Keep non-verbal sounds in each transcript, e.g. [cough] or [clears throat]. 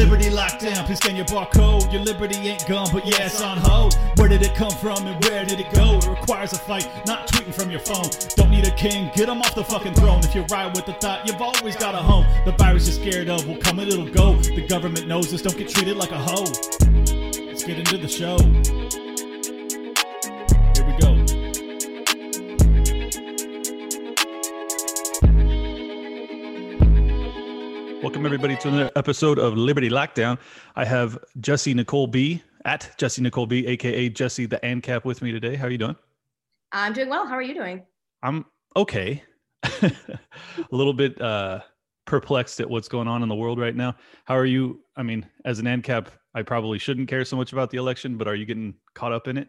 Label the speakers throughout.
Speaker 1: Liberty lockdown, please scan your barcode. Your liberty ain't gone, but yeah, it's on hold. Where did it come from and where did it go? It requires a fight, not tweeting from your phone. Don't need a king, get him off the fucking throne. If you ride with the thought, you've always got a home. The virus you're scared of will come and it'll go. The government knows this, don't get treated like a hoe. Let's get into the show. Welcome everybody to another episode of Liberty Lockdown. I have Jesse Nicole B at Jesse Nicole B, aka Jesse the ANCAP, with me today. How are you doing?
Speaker 2: I'm doing well. How are you doing?
Speaker 1: I'm okay. [laughs] a little bit uh, perplexed at what's going on in the world right now. How are you? I mean, as an ANCAP, I probably shouldn't care so much about the election, but are you getting caught up in it?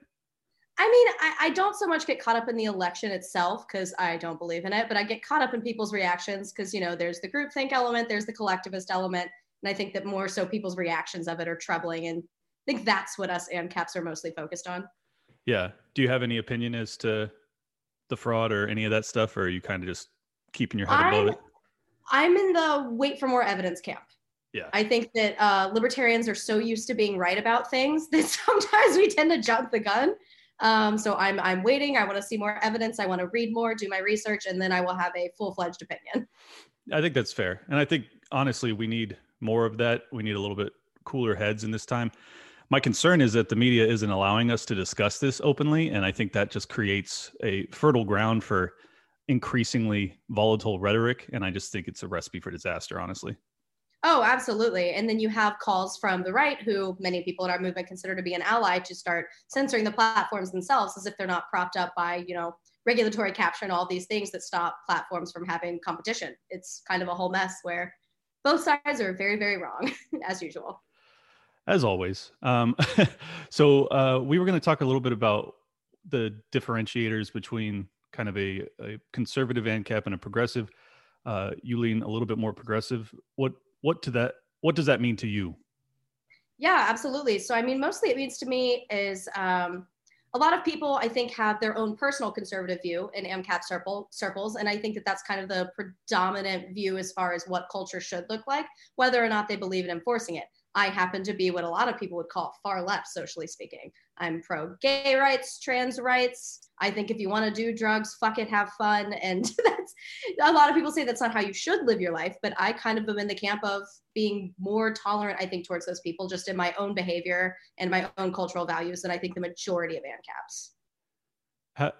Speaker 2: I mean, I, I don't so much get caught up in the election itself because I don't believe in it, but I get caught up in people's reactions because, you know, there's the groupthink element, there's the collectivist element. And I think that more so people's reactions of it are troubling. And I think that's what us ANCAPs are mostly focused on.
Speaker 1: Yeah. Do you have any opinion as to the fraud or any of that stuff, or are you kind of just keeping your head above it?
Speaker 2: I'm in the wait for more evidence camp.
Speaker 1: Yeah.
Speaker 2: I think that uh, libertarians are so used to being right about things [laughs] that sometimes we tend to jump the gun. Um, so I'm I'm waiting. I want to see more evidence. I want to read more, do my research, and then I will have a full fledged opinion. [laughs]
Speaker 1: I think that's fair. And I think honestly, we need more of that. We need a little bit cooler heads in this time. My concern is that the media isn't allowing us to discuss this openly. And I think that just creates a fertile ground for increasingly volatile rhetoric. And I just think it's a recipe for disaster, honestly.
Speaker 2: Oh, absolutely. And then you have calls from the right, who many people in our movement consider to be an ally, to start censoring the platforms themselves as if they're not propped up by, you know, regulatory capture and all these things that stop platforms from having competition. It's kind of a whole mess where both sides are very, very wrong, [laughs] as usual.
Speaker 1: As always. Um, [laughs] so uh, we were going to talk a little bit about the differentiators between kind of a, a conservative ANCAP and a progressive. Uh, you lean a little bit more progressive. What what to that what does that mean to you?
Speaker 2: Yeah absolutely. So i mean mostly it means to me is um, a lot of people i think have their own personal conservative view in ancap circle, circles and i think that that's kind of the predominant view as far as what culture should look like whether or not they believe in enforcing it i happen to be what a lot of people would call far left socially speaking. I'm pro gay rights trans rights. I think if you want to do drugs fuck it have fun. [laughs] And that's a lot of people say that's not how you should live your life but i kind of am in the camp of being more tolerant i think towards those people just in my own behavior and my own cultural values than i think the majority of ancaps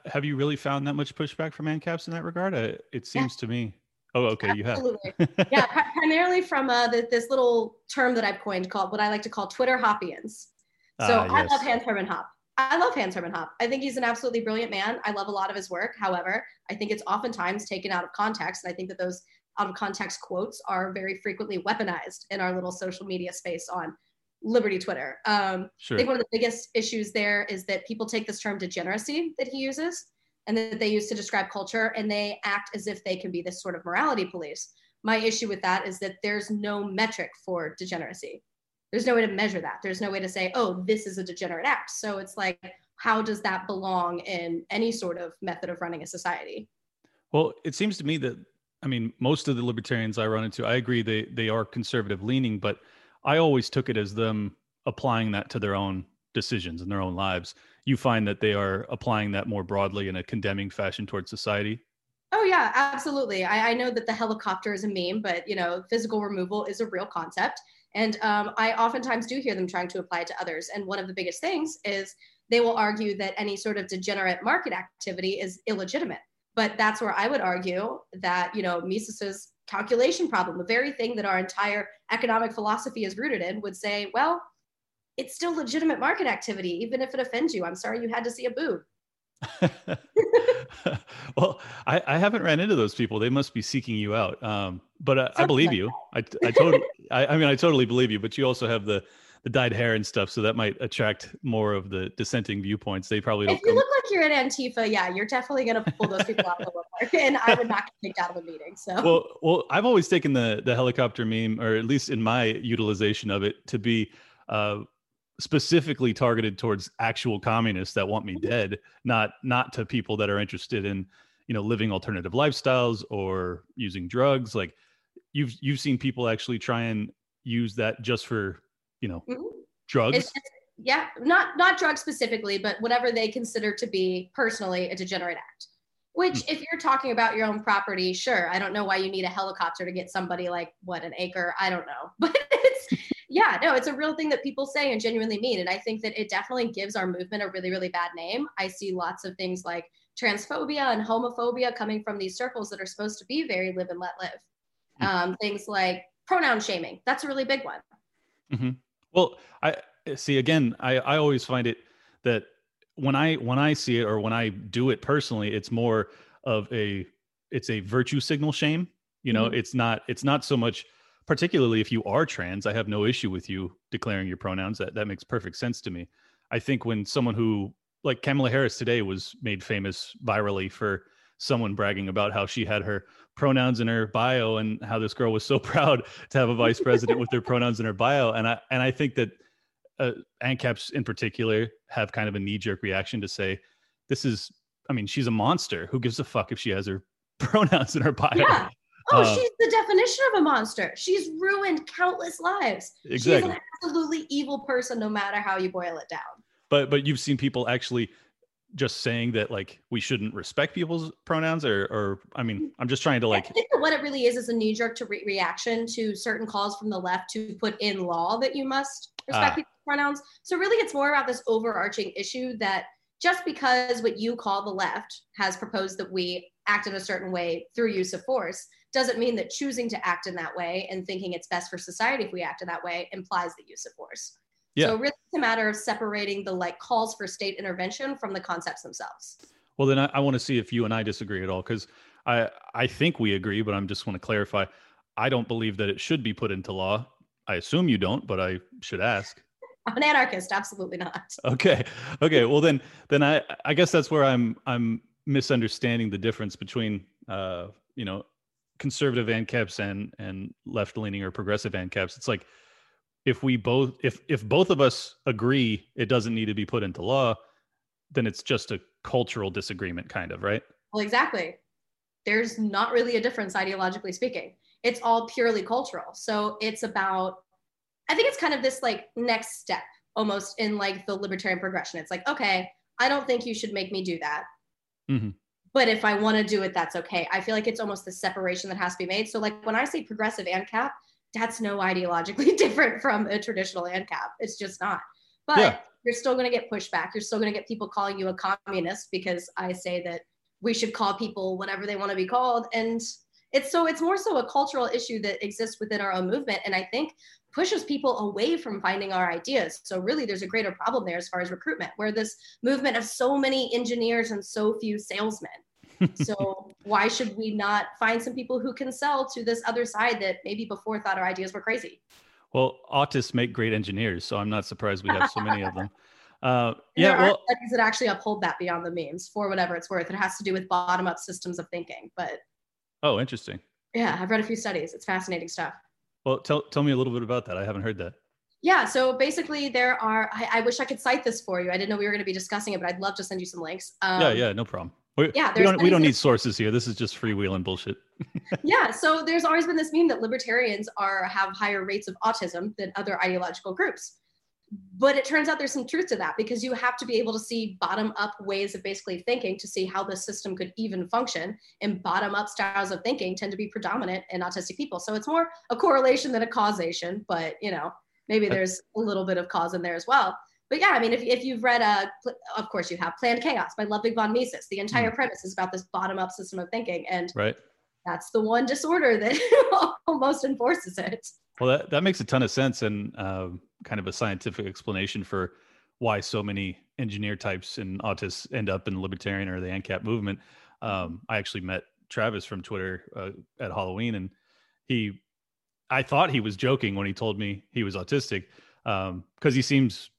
Speaker 1: have you really found that much pushback from ancaps in that regard? It seems yeah. to me oh okay
Speaker 2: Absolutely.
Speaker 1: you
Speaker 2: have [laughs] yeah pr- primarily from uh, the, this little term that i've coined called what i like to call twitter hoppians so uh, yes. i love hans hermann hoppe I love Hans Hermann Hoppe. I think he's an absolutely brilliant man. I love a lot of his work. However, I think it's oftentimes taken out of context. And I think that those out of context quotes are very frequently weaponized in our little social media space on Liberty Twitter. Um, sure. I think one of the biggest issues there is that people take this term degeneracy that he uses and that they use to describe culture and they act as if they can be this sort of morality police. My issue with that is that there's no metric for degeneracy there's no way to measure that. There's no way to say, oh, this is a degenerate act. So it's like, how does that belong in any sort of method of running a society?
Speaker 1: Well, it seems to me that I mean, most of the libertarians I run into, I agree they they are conservative leaning, but I always took it as them applying that to their own decisions and their own lives. You find that they are applying that more broadly in a condemning fashion towards society.
Speaker 2: Oh yeah, absolutely. I, I know that the helicopter is a meme, but you know, physical removal is a real concept. And um, I oftentimes do hear them trying to apply it to others. And one of the biggest things is they will argue that any sort of degenerate market activity is illegitimate. But that's where I would argue that, you know, Mises's calculation problem, the very thing that our entire economic philosophy is rooted in, would say, well, it's still legitimate market activity, even if it offends you. I'm sorry you had to see a boob. [laughs] [laughs]
Speaker 1: well, I, I, haven't ran into those people. They must be seeking you out. Um, but I, I believe you. I, I totally, I, I mean, I totally believe you. But you also have the the dyed hair and stuff, so that might attract more of the dissenting viewpoints. They probably don't.
Speaker 2: If you look like you're at Antifa, yeah, you're definitely going to pull those people out of the woodwork, and I would not get kicked out of a meeting. So,
Speaker 1: well, well, I've always taken the the helicopter meme, or at least in my utilization of it, to be. Uh, specifically targeted towards actual communists that want me dead, not not to people that are interested in, you know, living alternative lifestyles or using drugs. Like you've you've seen people actually try and use that just for you know mm-hmm. drugs. It's, it's,
Speaker 2: yeah, not not drugs specifically, but whatever they consider to be personally a degenerate act. Which, mm. if you're talking about your own property, sure, I don't know why you need a helicopter to get somebody like what an acre. I don't know, [laughs] but it's yeah, no, it's a real thing that people say and genuinely mean, and I think that it definitely gives our movement a really really bad name. I see lots of things like transphobia and homophobia coming from these circles that are supposed to be very live and let live. Mm. Um, things like pronoun shaming. That's a really big one.
Speaker 1: Mm-hmm. Well, I see again. I I always find it that when I when I see it or when I do it personally, it's more of a it's a virtue signal shame. You know, mm-hmm. it's not it's not so much particularly if you are trans. I have no issue with you declaring your pronouns. That that makes perfect sense to me. I think when someone who like Kamala Harris today was made famous virally for someone bragging about how she had her pronouns in her bio and how this girl was so [laughs] proud to have a vice president with their pronouns in her bio and i and i think that uh, ANCAPs in particular have kind of a knee jerk reaction to say, this is, I mean, she's a monster. Who gives a fuck if she has her [laughs] pronouns in her bio? Yeah.
Speaker 2: Oh, uh, she's the definition of a monster. She's ruined countless lives. Exactly. She's an absolutely evil person, no matter how you boil it down.
Speaker 1: But but you've seen people actually just saying that like we shouldn't respect people's pronouns or or i mean i'm just trying to like
Speaker 2: I think what it really is is a knee-jerk to re- reaction to certain calls from the left to put in law that you must respect ah. people's pronouns so really it's more about this overarching issue that just because what you call the left has proposed that we act in a certain way through use of force doesn't mean that choosing to act in that way and thinking it's best for society if we act in that way implies the use of force yeah. So really it's a matter of separating the like calls for state intervention from the concepts themselves.
Speaker 1: Well, then I, I want to see if you and I disagree at all because I I think we agree, but I'm just want to clarify. I don't believe that it should be put into law. I assume you don't, but I should ask. [laughs]
Speaker 2: I'm an anarchist, absolutely not. [laughs]
Speaker 1: Okay. Okay. Well then then I I guess that's where I'm I'm misunderstanding the difference between uh you know conservative ANCAPs and and left leaning or progressive ANCAPs. It's like if we both if if both of us agree it doesn't need to be put into law then it's just a cultural disagreement kind of right?
Speaker 2: Well exactly. There's not really a difference ideologically speaking. It's all purely cultural. So it's about i think it's kind of this like next step almost in like the libertarian progression. It's like okay i don't think you should make me do that. Mm-hmm. But if i want to do it that's okay i feel like it's almost the separation that has to be made so like when i say progressive ANCAP that's no ideologically [laughs] different from a traditional ANCAP. It's just not. But yeah. you're still going to get pushback. You're still going to get people calling you a communist because I say that we should call people whatever they want to be called. And it's so it's more so a cultural issue that exists within our own movement. And I think pushes people away from finding our ideas. So really there's a greater problem there as far as recruitment, where this movement of so many engineers and so few salesmen [laughs] so why should we not find some people who can sell to this other side that maybe before thought our ideas were crazy?
Speaker 1: Well, autists make great engineers, so I'm not surprised we have so many of them. [laughs] Uh, yeah,
Speaker 2: there well, studies that actually uphold that beyond the memes for whatever it's worth. It has to do with bottom-up systems of thinking, but
Speaker 1: oh, interesting.
Speaker 2: Yeah, I've read a few studies. It's fascinating stuff.
Speaker 1: Well, tell tell me a little bit about that. I haven't heard that.
Speaker 2: Yeah, so basically, there are. I, I wish I could cite this for you. I didn't know we were going to be discussing it, but I'd love to send you some links.
Speaker 1: Um, yeah, yeah, no problem. We, yeah, we don't, we don't need sources here. This is just freewheeling bullshit. [laughs]
Speaker 2: yeah, so there's always been this meme that libertarians are have higher rates of autism than other ideological groups. But it turns out there's some truth to that because you have to be able to see bottom up ways of basically thinking to see how the system could even function. And bottom up styles of thinking tend to be predominant in autistic people. So it's more a correlation than a causation, but you know, maybe there's a little bit of cause in there as well but yeah, I mean, if, if you've read, uh, of course, you have Planned Chaos by Ludwig von Mises. The entire mm. premise is about this bottom up system of thinking. And
Speaker 1: right.
Speaker 2: that's the one disorder that [laughs] almost enforces it.
Speaker 1: Well, that, that makes a ton of sense and uh, kind of a scientific explanation for why so many engineer types and autists end up in the libertarian or the ANCAP movement. Um, I actually met Travis from Twitter uh, at Halloween, and he, I thought he was joking when he told me he was autistic because um, he seems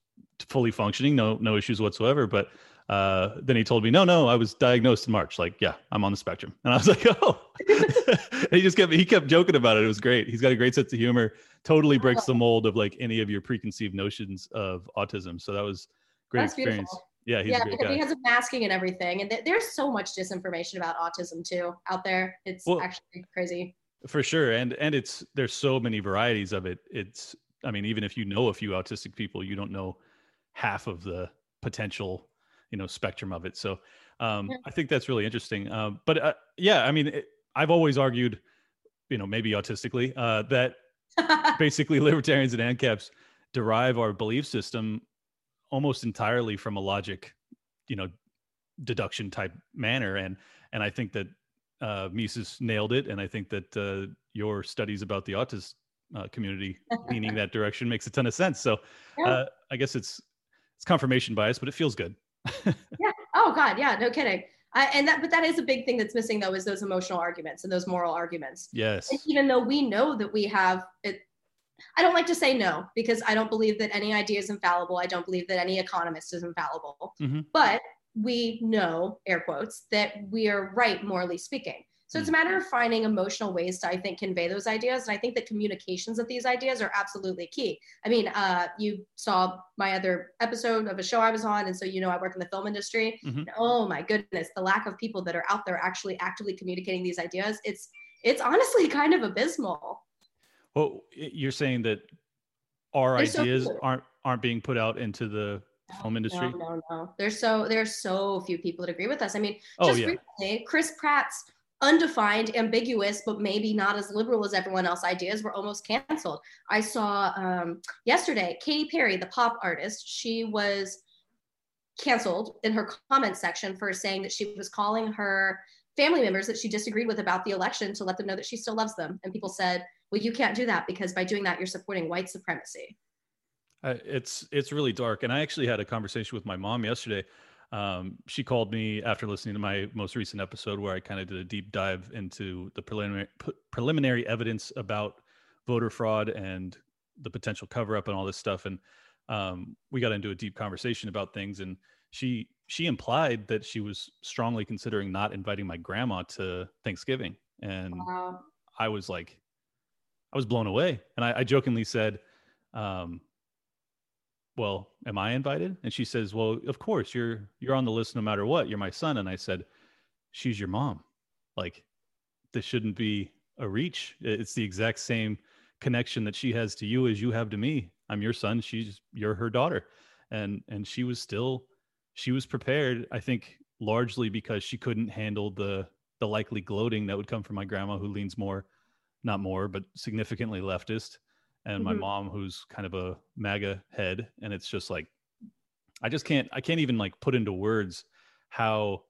Speaker 1: fully functioning, no no issues whatsoever. But uh, then he told me, no, no, I was diagnosed in March. Like, yeah, I'm on the spectrum. And I was [laughs] like, oh. [laughs] he just kept he kept joking about it. It was great. He's got a great sense of humor. Totally breaks the mold of like any of your preconceived notions of autism. So that was great That's experience. Beautiful. Yeah,
Speaker 2: yeah, because guy. he has a masking and everything, and th- there's so much disinformation about autism too out there. It's well, actually crazy.
Speaker 1: For sure, and and it's there's so many varieties of it. It's I mean, even if you know a few autistic people, you don't know half of the potential, you know, spectrum of it. So um. I think that's really interesting. Uh, but uh, yeah, I mean, it, I've always argued, you know, maybe autistically, uh, that [laughs] basically libertarians and ANCAPs derive our belief system almost entirely from a logic, you know, deduction type manner. And and I think that uh, Mises nailed it, and I think that uh, your studies about the autist uh, community leaning [laughs] that direction makes a ton of sense. So uh, I guess it's it's confirmation bias, but it feels good. [laughs]
Speaker 2: yeah. Oh God. Yeah. No kidding. I, and that, but that is a big thing that's missing though, is those emotional arguments and those moral arguments.
Speaker 1: Yes.
Speaker 2: And even though we know that we have it, I don't like to say no because I don't believe that any idea is infallible. I don't believe that any economist is infallible. Mm-hmm. But we know, air quotes, that we are right morally speaking. So it's a matter of finding emotional ways to, I think, convey those ideas. And I think the communications of these ideas are absolutely key. I mean, uh, you saw my other episode of a show I was on. And so, you know, I work in the film industry. Mm-hmm. oh my goodness, the lack of people that are out there actually actively communicating these ideas. It's, it's honestly [laughs] kind of abysmal.
Speaker 1: Well, you're saying that our They're ideas so aren't, aren't being put out into the film industry?
Speaker 2: No, no, no. There's so there's so few people that agree with us. I mean, oh, just oh, yeah. recently, Chris Pratt's undefined, ambiguous, but maybe not as liberal as everyone else ideas were almost canceled. I saw um, yesterday Katy Perry, the pop artist, she was canceled in her comment section for saying that she was calling her family members that she disagreed with about the election to let them know that she still loves them. And people said, well, you can't do that because by doing that, you're supporting white supremacy.
Speaker 1: Uh, it's it's really dark, and I actually had a conversation with my mom yesterday um, she called me after listening to my most recent episode where I kind of did a deep dive into the preliminary preliminary evidence about voter fraud and the potential cover up and all this stuff. And um, we got into a deep conversation about things. And she she implied that she was strongly considering not inviting my grandma to Thanksgiving. And wow. I was like, I was blown away. And I, I jokingly said, um, well am i invited? And she says well of course you're you're on the list no matter what. You're my son. And i said she's your mom. Like this shouldn't be a reach. It's the exact same connection that she has to you as you have to me. I'm your son. She's you're her daughter. And and she was still she was prepared i think largely because she couldn't handle the the likely gloating that would come from my grandma who leans more not more but significantly leftist and mm-hmm. my mom who's kind of a MAGA head, and it's just like I just can't I can't even like put into words how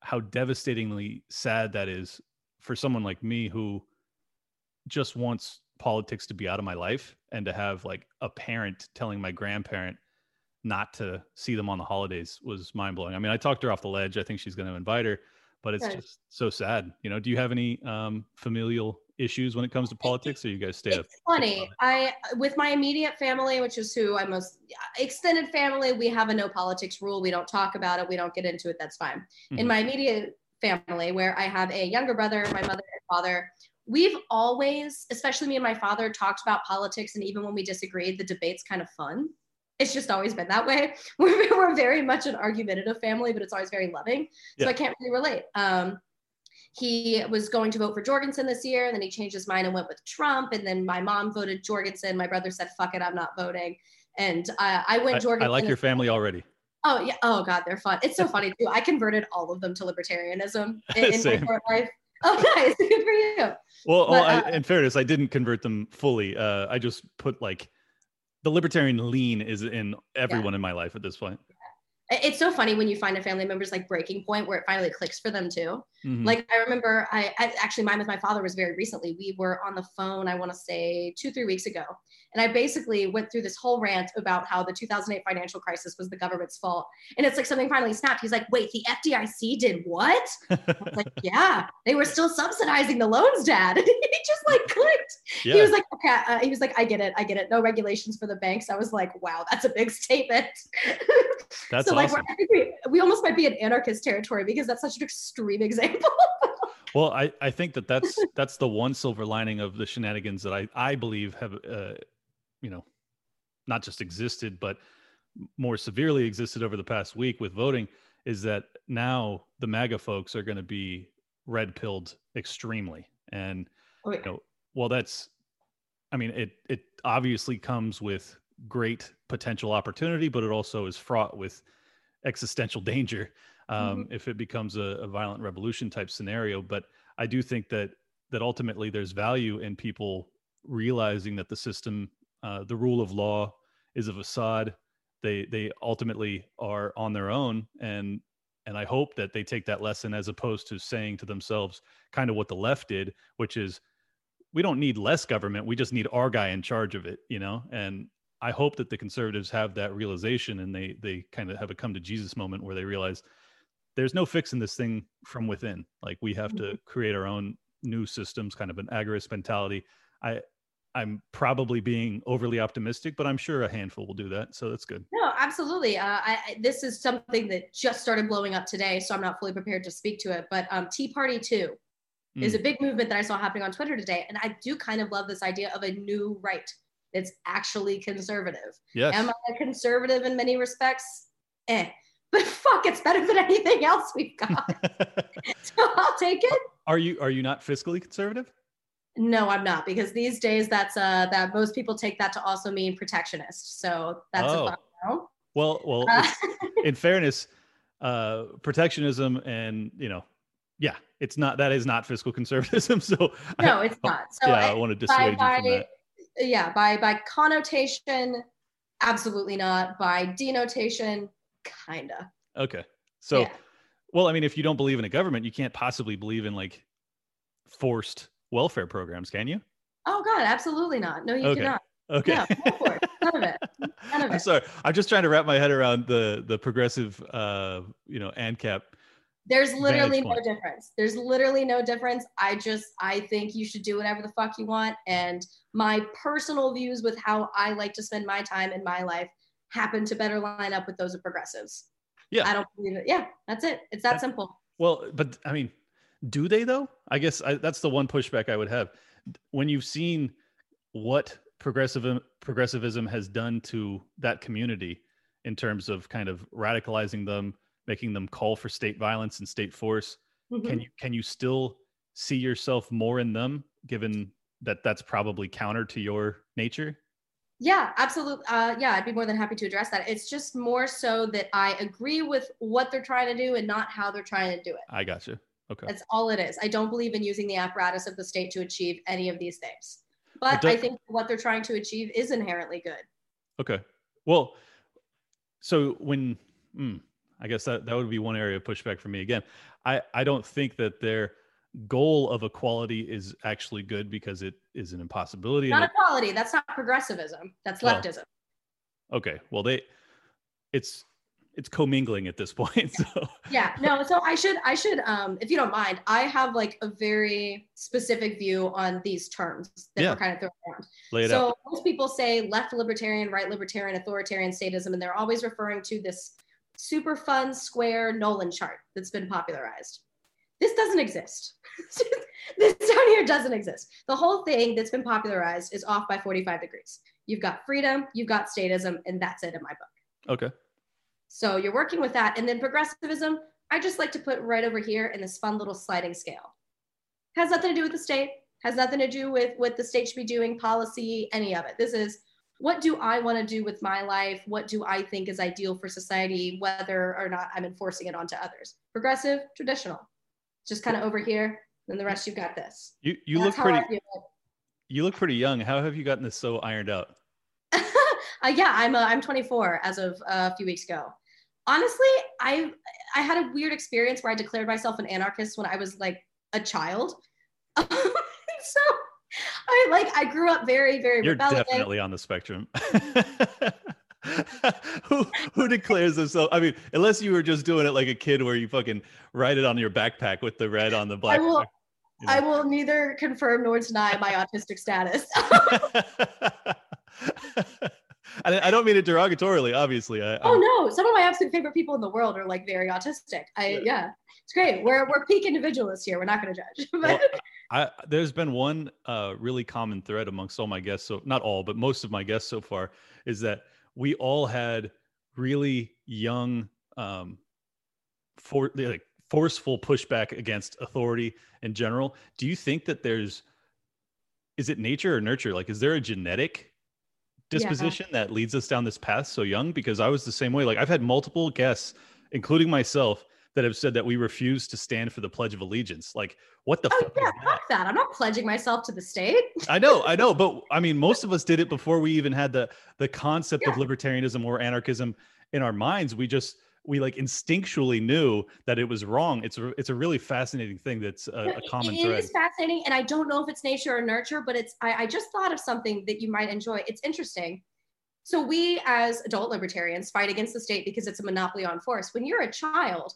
Speaker 1: how devastatingly sad that is for someone like me who just wants politics to be out of my life and to have like a parent telling my grandparent not to see them on the holidays was mind blowing. I mean, I talked her off the ledge. I think she's going to invite her, but it's just so sad. You know, do you have any um, familial issues when it comes to politics, or you guys stay
Speaker 2: it's
Speaker 1: up?
Speaker 2: Funny, I with my immediate family, which is who I'm most extended family, we have a no politics rule. We don't talk about it. We don't get into it. That's fine. Mm-hmm. In my immediate family, where I have a younger brother, my mother and father, we've always, especially me and my father, talked about politics, and even when we disagreed, the debate's kind of fun. It's just always been that way. [laughs] We're, we're very much an argumentative family, but it's always very loving. So. I can't really relate. Um, he was going to vote for Jorgensen this year, and then he changed his mind and went with Trump. And then my mom voted Jorgensen. My brother said, "Fuck it, I'm not voting." And uh, I went Jorgensen.
Speaker 1: I like your family already.
Speaker 2: Oh yeah. Oh god, they're fun. It's so funny too. I converted all of them to libertarianism [laughs] in, in my short life. Oh, [laughs] nice. Good for you.
Speaker 1: Well, but, well I, uh, in fairness, I didn't convert them fully. Uh, I just put like the libertarian lean is in everyone yeah. in my life at this point
Speaker 2: it's so funny when you find a family member's like breaking point where it finally clicks for them too. Mm-hmm. Like I remember, I, I, actually mine with my father was very recently. We were on the phone, I want to say two three weeks ago, and I basically went through this whole rant about how the 2008 financial crisis was the government's fault. And it's like something finally snapped. He's like, "Wait, the FDIC did what?" [laughs] like, "Yeah, they were still subsidizing the loans, Dad." [laughs] he just like [laughs] clicked. Yeah. He was like, "Okay," uh, he was like, "I get it, I get it. No regulations for the banks." I was like, "Wow, that's a big statement."
Speaker 1: That's so like awesome.
Speaker 2: we, we almost might be in anarchist territory because that's such an extreme example.
Speaker 1: well, I, I think that that's that's the one silver lining of the shenanigans that I I believe have uh, you know not just existed but more severely existed over the past week with voting is that now the MAGA folks are going to be red pilled extremely and oh, yeah. you know, well, that's, I mean, it it obviously comes with great potential opportunity, but it also is fraught with existential [laughs] danger um, mm-hmm. if it becomes a, a violent revolution type scenario. But I do think that that ultimately there's value in people realizing that the system, uh, the rule of law, is a facade. They they ultimately are on their own, and and I hope that they take that lesson as opposed to saying to themselves kind of what the left did, which is we don't need less government, we just need our guy in charge of it, you know. And I hope that the conservatives have that realization and they they kind of have a come to Jesus moment where they realize there's no fixing this thing from within. Like we have to mm-hmm. create our own new systems, kind of an agorist mentality. I I'm probably being overly optimistic, but I'm sure a handful will do that. So that's good.
Speaker 2: No, absolutely. Uh, I, this is something that just started blowing up today, so I'm not fully prepared to speak to it. But um, Tea Party 2 mm. is a big movement that I saw happening on Twitter today. And I do kind of love this idea of a new right that's actually conservative.
Speaker 1: Yes.
Speaker 2: Am I a conservative in many respects? Eh. But [laughs] fuck, it's better than anything else we've got. [laughs] [laughs] so I'll take it.
Speaker 1: Are you are you not fiscally conservative?
Speaker 2: No, I'm not because these days that's uh that most people take that to also mean protectionist. So that's oh. a no.
Speaker 1: Well, well, uh, [laughs] in fairness, uh, protectionism and you know, yeah, it's not that is not fiscal conservatism. [laughs] So
Speaker 2: no, I, it's not. So
Speaker 1: yeah, I, I want to dissuade by, you from that.
Speaker 2: Yeah, by by connotation, absolutely not. By denotation, kinda.
Speaker 1: Okay, so. Yeah. Well, I mean, if you don't believe in a government, you can't possibly believe in like forced welfare programs, can you?
Speaker 2: Oh God, absolutely not. No, you
Speaker 1: okay.
Speaker 2: cannot.
Speaker 1: Okay.
Speaker 2: Yeah, None of it. None of it. [laughs]
Speaker 1: I'm sorry. I'm just trying to wrap my head around the the progressive, uh, you know, ANCAP.
Speaker 2: There's literally no difference. There's literally no difference. I just I think you should do whatever the fuck you want, and my personal views with how I like to spend my time in my life happen to better line up with those of progressives.
Speaker 1: Yeah.
Speaker 2: I don't believe it. Yeah, that's it. It's that simple.
Speaker 1: Well, but I mean, do they though? I guess I, that's the one pushback I would have. When you've seen what progressive progressivism has done to that community in terms of kind of radicalizing them, making them call for state violence and state force, mm-hmm. can you can you still see yourself more in them given that that's probably counter to your nature?
Speaker 2: Yeah, absolutely. Uh, yeah, I'd be more than happy to address that. It's just more so that I agree with what they're trying to do and not how they're trying to do it.
Speaker 1: I got you. Okay.
Speaker 2: That's all it is. I don't believe in using the apparatus of the state to achieve any of these things. But I think what they're trying to achieve is inherently good.
Speaker 1: Okay. Well, so when mm, I guess that, that would be one area of pushback for me. Again, I, I don't think that their goal of equality is actually good because it is an impossibility.
Speaker 2: Not equality. That's not progressivism. That's leftism.
Speaker 1: okay. Well, they, it's it's commingling at this [laughs] point. So
Speaker 2: yeah, no. So I should I should um if you don't mind, I have like a very specific view on these terms that yeah. we're kind of throwing around.
Speaker 1: Lay it
Speaker 2: so
Speaker 1: out.
Speaker 2: most people say left libertarian, right libertarian, authoritarian statism, and they're always referring to this super fun square Nolan chart that's been popularized. This doesn't exist. [laughs] this down here doesn't exist. The whole thing that's been popularized is off by 45 degrees. You've got freedom, you've got statism, and that's it in my book.
Speaker 1: Okay.
Speaker 2: So you're working with that. And then progressivism, I just like to put right over here in this fun little sliding scale. Has nothing to do with the state, has nothing to do with what the state should be doing, policy, any of it. This is what do I want to do with my life? What do I think is ideal for society, whether or not I'm enforcing it onto others? Progressive, traditional. Just kind of over here. Then the rest you've got this.
Speaker 1: You you That's look pretty you look pretty young. How have you gotten this so ironed out? [laughs]
Speaker 2: Uh, yeah, I'm uh, I'm 24 as of uh, a few weeks ago. Honestly, I I had a weird experience where I declared myself an anarchist when I was like a child. [laughs] so I like I grew up very very
Speaker 1: You're
Speaker 2: rebellious.
Speaker 1: definitely on the spectrum. [laughs] who who declares themselves? I mean, unless you were just doing it like a kid, where you fucking write it on your backpack with the red on the black.
Speaker 2: I will, you know. I will neither confirm nor deny my autistic status. [laughs]
Speaker 1: I, I don't mean it derogatorily, obviously. I,
Speaker 2: oh no, some of my absolute favorite people in the world are like very autistic. I yeah, yeah it's great. We're we're peak individualists here. We're not going to judge. [laughs] well,
Speaker 1: I, there's been one uh, really common thread amongst all my guests, so not all, but most of my guests so far, is that we all had really young, um, for like forceful pushback against authority in general. Do you think that there's is it nature or nurture? Like, is there a genetic disposition yeah. that leads us down this path so young? Because I was the same way. Like, I've had multiple guests, including myself, that have said that we refuse to stand for the Pledge of Allegiance. Like, what the
Speaker 2: oh,
Speaker 1: fuck?
Speaker 2: Yeah, fuck that. I'm not pledging myself to the state. [laughs]
Speaker 1: I know, I know, but I mean, most of us did it before we even had the the concept yeah. of libertarianism or anarchism in our minds. We just we like instinctually knew that it was wrong. It's a, it's a really fascinating thing. That's a, a common
Speaker 2: it,
Speaker 1: thread.
Speaker 2: It is fascinating, and I don't know if it's nature or nurture, but it's. I, I just thought of something that you might enjoy. It's interesting. So we, as adult libertarians, fight against the state because it's a monopoly on force. When you're a child,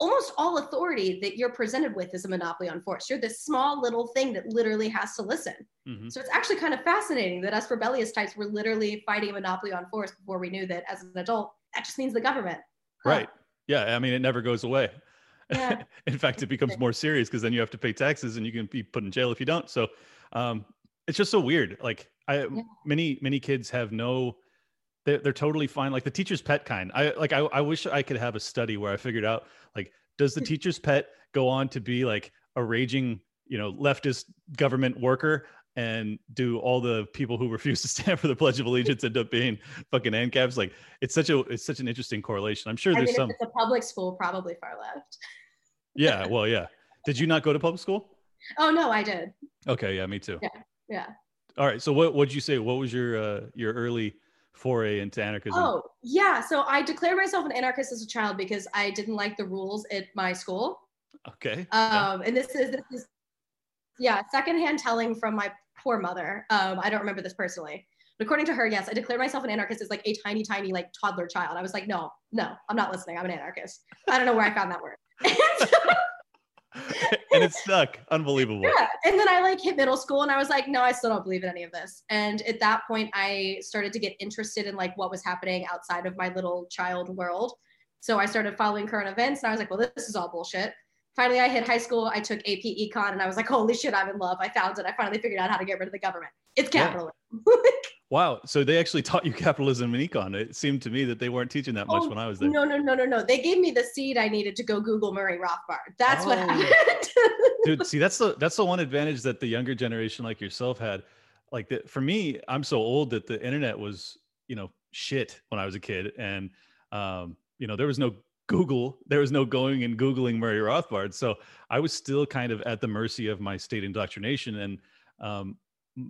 Speaker 2: almost all authority that you're presented with is a monopoly on force. You're this small little thing that literally has to listen. Mm-hmm. So it's actually kind of fascinating that us rebellious types were literally fighting a monopoly on force before we knew that as an adult, that just means the government.
Speaker 1: Right. Yeah. I mean, it never goes away. Yeah. [laughs] in fact, it becomes more serious because then you have to pay taxes and you can be put in jail if you don't. So um, it's just so weird. Like I, yeah. many, many kids have no, they're, they're totally fine. Like the teacher's pet kind. I like, I, I wish I could have a study where I figured out like, does the teacher's pet go on to be like a raging, you know, leftist government worker and do all the people who [laughs] refuse to stand for the Pledge of Allegiance end up being fucking ANCAPs? Like it's such a it's such an interesting correlation. I'm sure there's mean, some.
Speaker 2: it's a public school, probably far left.
Speaker 1: yeah, [laughs] well, yeah. Did you not go to public school?
Speaker 2: Oh no, I did.
Speaker 1: Okay, yeah, me too.
Speaker 2: Yeah, yeah.
Speaker 1: All right. So what would you say? What was your uh, your early foray into anarchism?
Speaker 2: Oh yeah. So I declared myself an anarchist as a child because I didn't like the rules at my school.
Speaker 1: Okay.
Speaker 2: Um, yeah. and this is this is yeah, secondhand telling from my poor mother. Um, I don't remember this personally. But according to her, yes, I declared myself an anarchist as like a tiny, tiny, like toddler child. I was like, no, no, I'm not listening. I'm an anarchist. I don't know where I found that word. [laughs]
Speaker 1: and it stuck. Unbelievable.
Speaker 2: Yeah. And then I like hit middle school and I was like, no, I still don't believe in any of this. And at that point, I started to get interested in like what was happening outside of my little child world. So I started following current events and I was like, well, this is all bullshit finally I hit high school. I took AP Econ and I was like, holy shit, I'm in love. I found it. I finally figured out how to get rid of the government. It's capitalism. [laughs] Yeah.
Speaker 1: wow. So they actually taught you capitalism in econ. It seemed to me that they weren't teaching that much oh, when I was there.
Speaker 2: No, no, no, no, no. They gave me the seed I needed to go Google Murray Rothbard. That's oh. what happened. [laughs]
Speaker 1: Dude, see, that's the that's the one advantage that the younger generation like yourself had. Like that for me, I'm so old that the internet was, you know, shit when I was a kid. And um, you know, there was no Google. There was no going and Googling Murray Rothbard. So I was still kind of at the mercy of my state indoctrination. And um,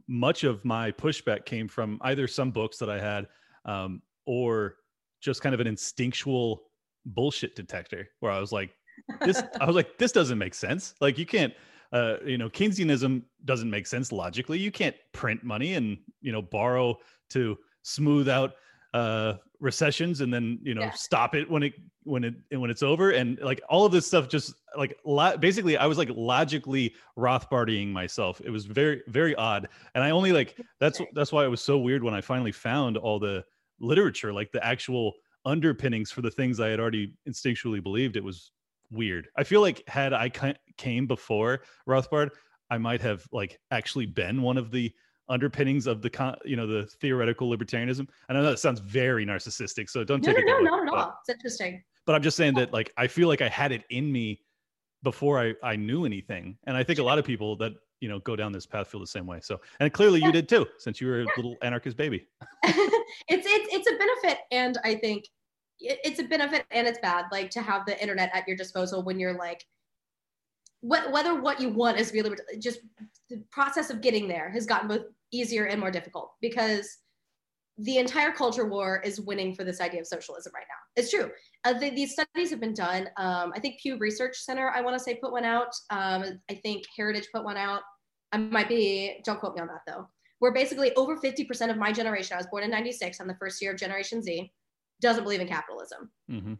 Speaker 1: much of my pushback came from either some books that I had um, or just kind of an instinctual bullshit detector where I was like, this, [laughs] I was like, this doesn't make sense. Like you can't, uh, you know, Keynesianism doesn't make sense logically. You can't print money and, you know, borrow to smooth out uh, recessions and then you know yeah. stop it when it when it when it's over. And like all of this stuff just like lo- basically i was like logically rothbardying myself. It was very very odd. And i only like that's that's why it was so weird when i finally found all the literature like the actual underpinnings for the things i had already instinctually believed. It was weird. I feel like had i came before rothbard i might have like actually been one of the underpinnings of the con, you know the theoretical libertarianism. I know that sounds very narcissistic, so don't
Speaker 2: no,
Speaker 1: take
Speaker 2: no,
Speaker 1: it.
Speaker 2: No, no, no, no. It's interesting.
Speaker 1: But I'm just saying that like I feel like I had it in me before I I knew anything, and I think a lot of people that you know go down this path feel the same way. So and clearly yeah. you did too, since you were a little anarchist baby. [laughs]
Speaker 2: it's it's it's a benefit, and I think it's a benefit and it's bad like to have the internet at your disposal when you're like whether what you want is really just the process of getting there has gotten both easier and more difficult because the entire culture war is winning for this idea of socialism right now. It's true. Uh, the, these studies have been done. Um, I think Pew Research Center, I want to say, put one out. Um, I think Heritage put one out. I might be, don't quote me on that though. Where basically over 50% of my generation, I was born in 96, I'm the first year of Generation Z, doesn't believe in capitalism. Mm-hmm.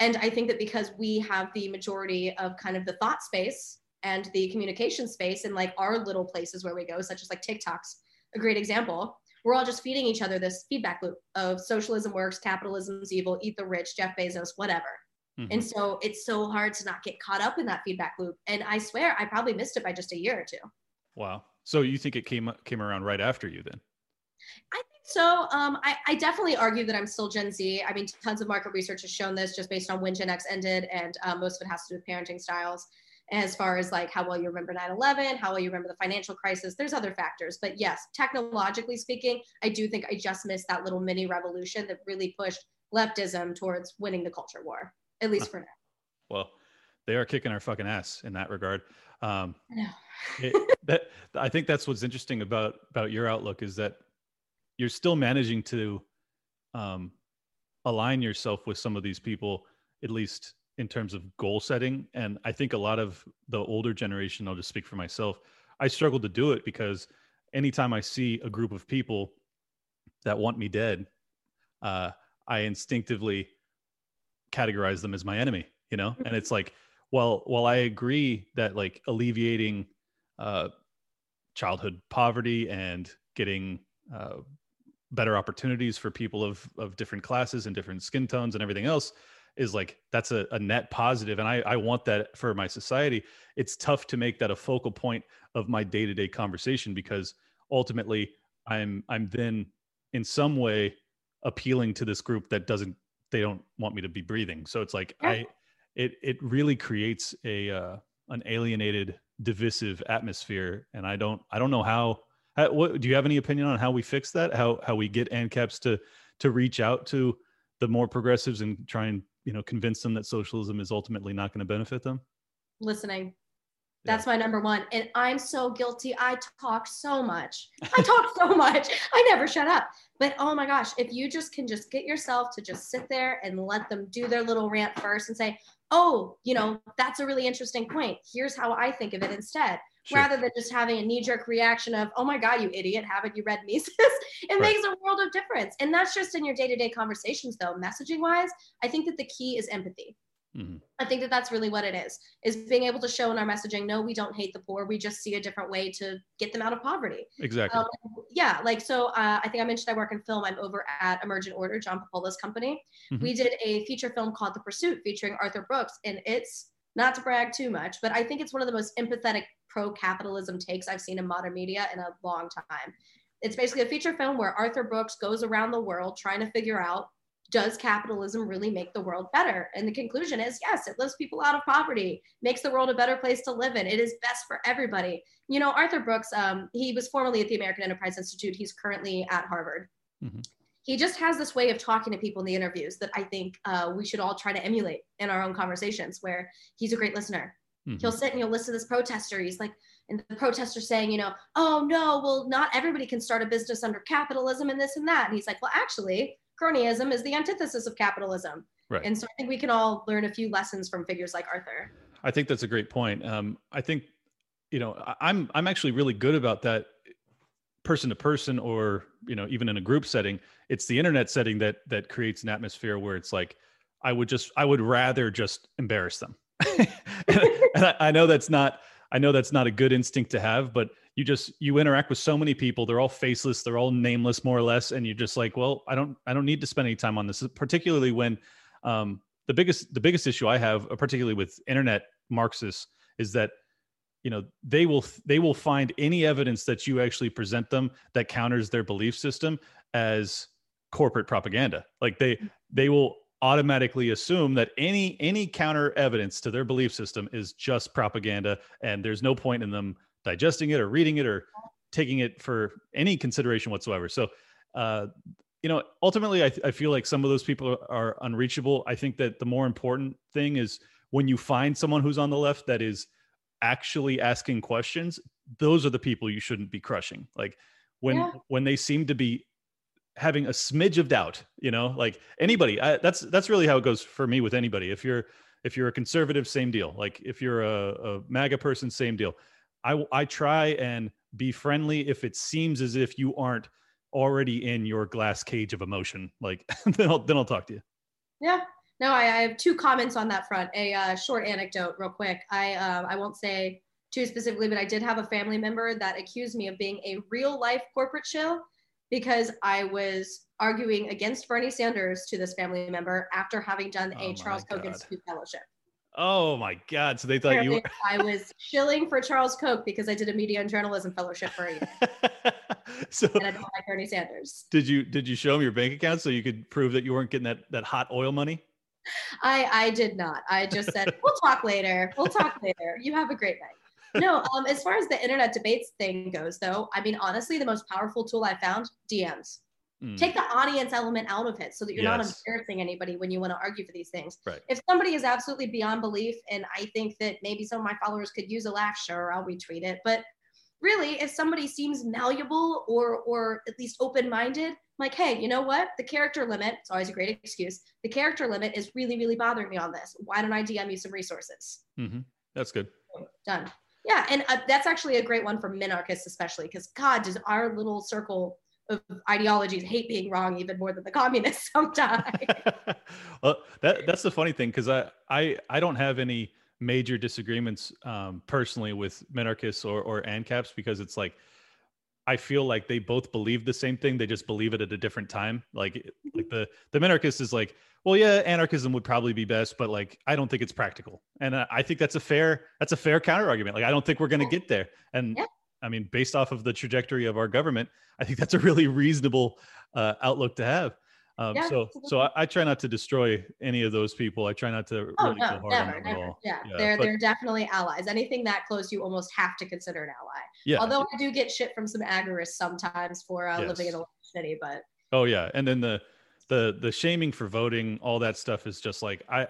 Speaker 2: And I think that because we have the majority of kind of the thought space and the communication space in like our little places where we go, such as like TikTok's a great example. We're all just feeding each other this feedback loop of socialism works, capitalism's evil, eat the rich, Jeff Bezos, whatever. Mm-hmm. And so it's so hard to not get caught up in that feedback loop. And I swear I probably missed it by just a year or two.
Speaker 1: Wow. So you think it came came around right after you then?
Speaker 2: I so. Um, I, I definitely argue that I'm still Gen Z. I mean, tons of market research has shown this just based on when Gen X ended, and um, most of it has to do with parenting styles. as far as like how well you remember 9-11 how well you remember the financial crisis there's other factors but yes technologically speaking i do think i just missed that little mini revolution that really pushed leftism towards winning the culture war at least for now
Speaker 1: well they are kicking our fucking ass in that regard um it, that i think that's what's interesting about about your outlook is that you're still managing to um align yourself with some of these people at least in terms of goal setting. And I think a lot of the older generation, I'll just speak for myself, I struggle to do it because anytime I see a group of people that want me dead, uh, I instinctively categorize them as my enemy, you know? And it's like, well, while I agree that like alleviating uh, childhood poverty and getting uh, better opportunities for people of, of different classes and different skin tones and everything else is like that's a, a net positive. And I, I want that for my society. It's tough to make that a focal point of my day-to-day conversation because ultimately i'm i'm then in some way appealing to this group that doesn't they don't want me to be breathing. So it's like yeah. i it it really creates a uh, an alienated divisive atmosphere. And i don't i don't know how, how what do you have any opinion on how we fix that? How how we get ancaps to to reach out to the more progressives and try and you know convince them that socialism is ultimately not going to benefit them?
Speaker 2: Listening that's yeah. my number one and i'm so guilty. I talk so much. I talk so [laughs] much. I never shut up. But oh my gosh if you just can just get yourself to just sit there and let them do their little rant first and say oh you know that's a really interesting point. Here's how i think of it instead Sure. rather than just having a knee-jerk reaction of oh my god you idiot haven't you read [laughs] mises it right. makes a world of difference and that's just in your day-to-day conversations though messaging wise i think that the key is empathy mm-hmm. i think that that's really what it is is being able to show in our messaging no we don't hate the poor we just see a different way to get them out of poverty
Speaker 1: exactly um,
Speaker 2: yeah like so uh, i think i mentioned i work in film i'm over at emergent order john Papola's company mm-hmm. we did a feature film called the pursuit featuring arthur brooks and it's not to brag too much, but I think it's one of the most empathetic pro capitalism takes I've seen in modern media in a long time. It's basically a feature film where Arthur Brooks goes around the world trying to figure out does capitalism really make the world better? And the conclusion is yes, it lifts people out of poverty, makes the world a better place to live in. It is best for everybody. You know, Arthur Brooks, um, he was formerly at the American Enterprise Institute. He's currently at Harvard. Mm-hmm. He just has this way of talking to people in the interviews that I think uh, we should all try to emulate in our own conversations, where he's a great listener. Mm-hmm. He'll sit and he'll listen to this protester. He's like, and the protester saying, you know, oh no, well, not everybody can start a business under capitalism and this and that. And he's like, well, actually, cronyism is the antithesis of capitalism. Right. And so I think we can all learn a few lessons from figures like Arthur.
Speaker 1: I think that's a great point. Um, I think, you know, I'm I'm actually really good about that person to person or you know even in a group setting it's the internet setting that that creates an atmosphere where it's like i would just i would rather just embarrass them [laughs] and, I, I know that's not I know that's not a good instinct to have, but you just you interact with so many people. They're all faceless, they're all nameless, more or less, and you're just like, well, I don't I don't need to spend any time on this. Particularly when um, the biggest the biggest issue I have, uh, particularly with internet Marxists, is that you know they will they will find any evidence that you actually present them that counters their belief system as corporate propaganda. Like they they will automatically assume that any any counter evidence to their belief system is just propaganda and there's no point in them digesting it or reading it or taking it for any consideration whatsoever. So uh, you know ultimately I, th- I feel like some of those people are unreachable. I think that the more important thing is when you find someone who's on the left that is actually asking questions those are the people you shouldn't be crushing. Like when yeah. when they seem to be having a smidge of doubt you know like anybody I, that's that's really how it goes for me with anybody. If you're if you're a conservative same deal. Like if you're a, a maga person same deal. I i try and be friendly if it seems as if you aren't already in your glass cage of emotion. Like [laughs] then i'll then i'll talk to you.
Speaker 2: Yeah. No i, I have two comments on that front. A uh, short anecdote real quick. I uh, i won't say too specifically but i did have a family member that accused me of being a real life corporate shill because I was arguing against Bernie Sanders to this family member after having done oh a Charles Koch Institute fellowship.
Speaker 1: Oh my God. So they thought Apparently, you were.
Speaker 2: I was shilling for Charles Koch because I did a media and journalism fellowship for a year. [laughs] so and I don't like Bernie Sanders.
Speaker 1: Did you did you show him your bank account so you could prove that you weren't getting that that hot oil money?
Speaker 2: I I did not. I just said we'll talk later. We'll talk later. You have a great night. No, um, as far as the internet debates thing goes, though, I mean, honestly, the most powerful tool I found DMs. Mm. Take the audience element out of it so that you're yes. not embarrassing anybody when you want to argue for these things.
Speaker 1: Right.
Speaker 2: If somebody is absolutely beyond belief, and I think that maybe some of my followers could use a laugh, sure, I'll retweet it. But really, if somebody seems malleable or or at least open-minded, like, hey, you know what? The character limit, it's always a great excuse. The character limit is really, really bothering me on this. Why don't I DM you some resources?
Speaker 1: Mm-hmm. That's good.
Speaker 2: Done. Yeah, and uh, that's actually a great one for minarchists, especially because God, does our little circle of ideologies hate being wrong even more than the communists [laughs] sometimes. [laughs]
Speaker 1: well, that that's the funny thing because I, I I don't have any major disagreements um, personally with minarchists or or ANCAPs because it's like I feel like they both believe the same thing. They just believe it at a different time. Like like the the minarchist is like, well, yeah, anarchism would probably be best, but like I don't think it's practical. And uh, I think that's a fair that's a fair counter argument. Like I don't think we're going to get there. And yeah. I mean, based off of the trajectory of our government, I think that's a really reasonable uh, outlook to have. Um, yeah, so, so I, I, try not to destroy any of those people. I try not to
Speaker 2: oh, really no, go hard never, on them never. Yeah, yeah, they're but, they're definitely allies. Anything that close, you almost have to consider an ally. Yeah. Although I do get shit from some agorists sometimes for uh, yes. living in a city, but.
Speaker 1: Oh yeah, and then the the the shaming for voting, all that stuff is just like I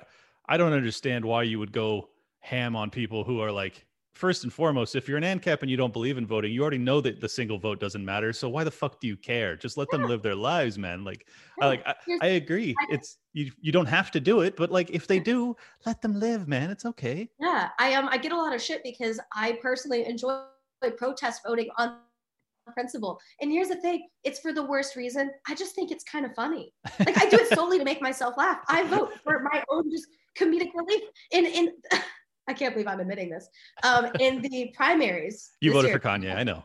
Speaker 1: I don't understand why you would go ham on people who are like first and foremost, if you're an ANCAP and you don't believe in voting, you already know that the single vote doesn't matter. So why the fuck do you care? Just let them live their lives, man. Like, I, like I, I agree. It's you. You don't have to do it, but like if they do, let them live, man. It's okay.
Speaker 2: Yeah, I um I get a lot of shit because I personally enjoy protest voting on principle. And here's the thing, it's for the worst reason. I just think it's kind of funny. Like I do it [laughs] solely to make myself laugh. I vote for my own just comedic relief. In in [laughs] I can't believe I'm admitting this. Um, in the [laughs] primaries.
Speaker 1: You voted year, for Kanye, I know.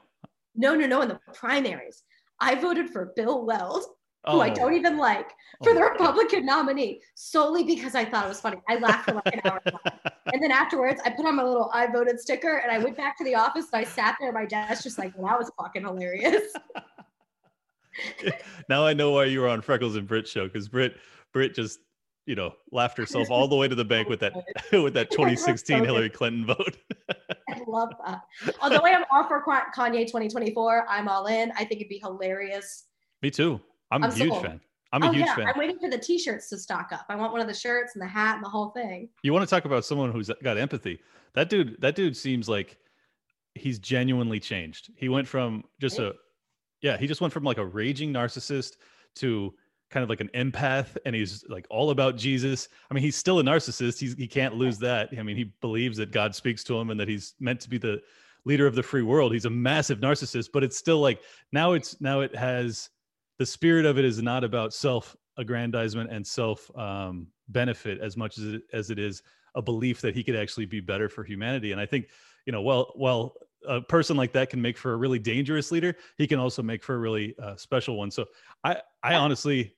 Speaker 2: No, no, no. In the primaries, I voted for Bill Weld, who oh. I don't even like, for oh the Republican nominee solely because I thought it was funny. I laughed for like an hour. [laughs] and then afterwards, I put on my little I voted sticker and I went back to the office and I sat there at my desk just like, well, that was fucking hilarious. [laughs]
Speaker 1: now I know why you were on Freckles and Brit show because Brit Brit just you know, laughed [laughs] herself all the way to the bank with that [laughs] with that 2016 Hillary Clinton vote. [laughs]
Speaker 2: I love that. Although I am all for Kanye 2024, I'm all in. I think it'd be hilarious.
Speaker 1: Me too. I'm, I'm a huge fan. I'm a oh, huge yeah. fan.
Speaker 2: I'm waiting for the t-shirts to stock up. I want one of the shirts and the hat and the whole thing.
Speaker 1: You want to talk about someone who's uh, got empathy? That dude, that dude seems like he's genuinely changed. He went from just a yeah, he just went from like a raging narcissist to kind of like an empath and he's like all about Jesus. I mean, he's still a narcissist. He's, he can't lose that. I mean, he believes that God speaks to him and that he's meant to be the leader of the free world. He's a massive narcissist, but it's still like now it's now it has the spirit of it is not about self aggrandizement and self um, benefit as much as it, as it is a belief that he could actually be better for humanity. And I think, you know, well, well, a person like that can make for a really dangerous leader. He can also make for a really uh, special one. So I, I honestly,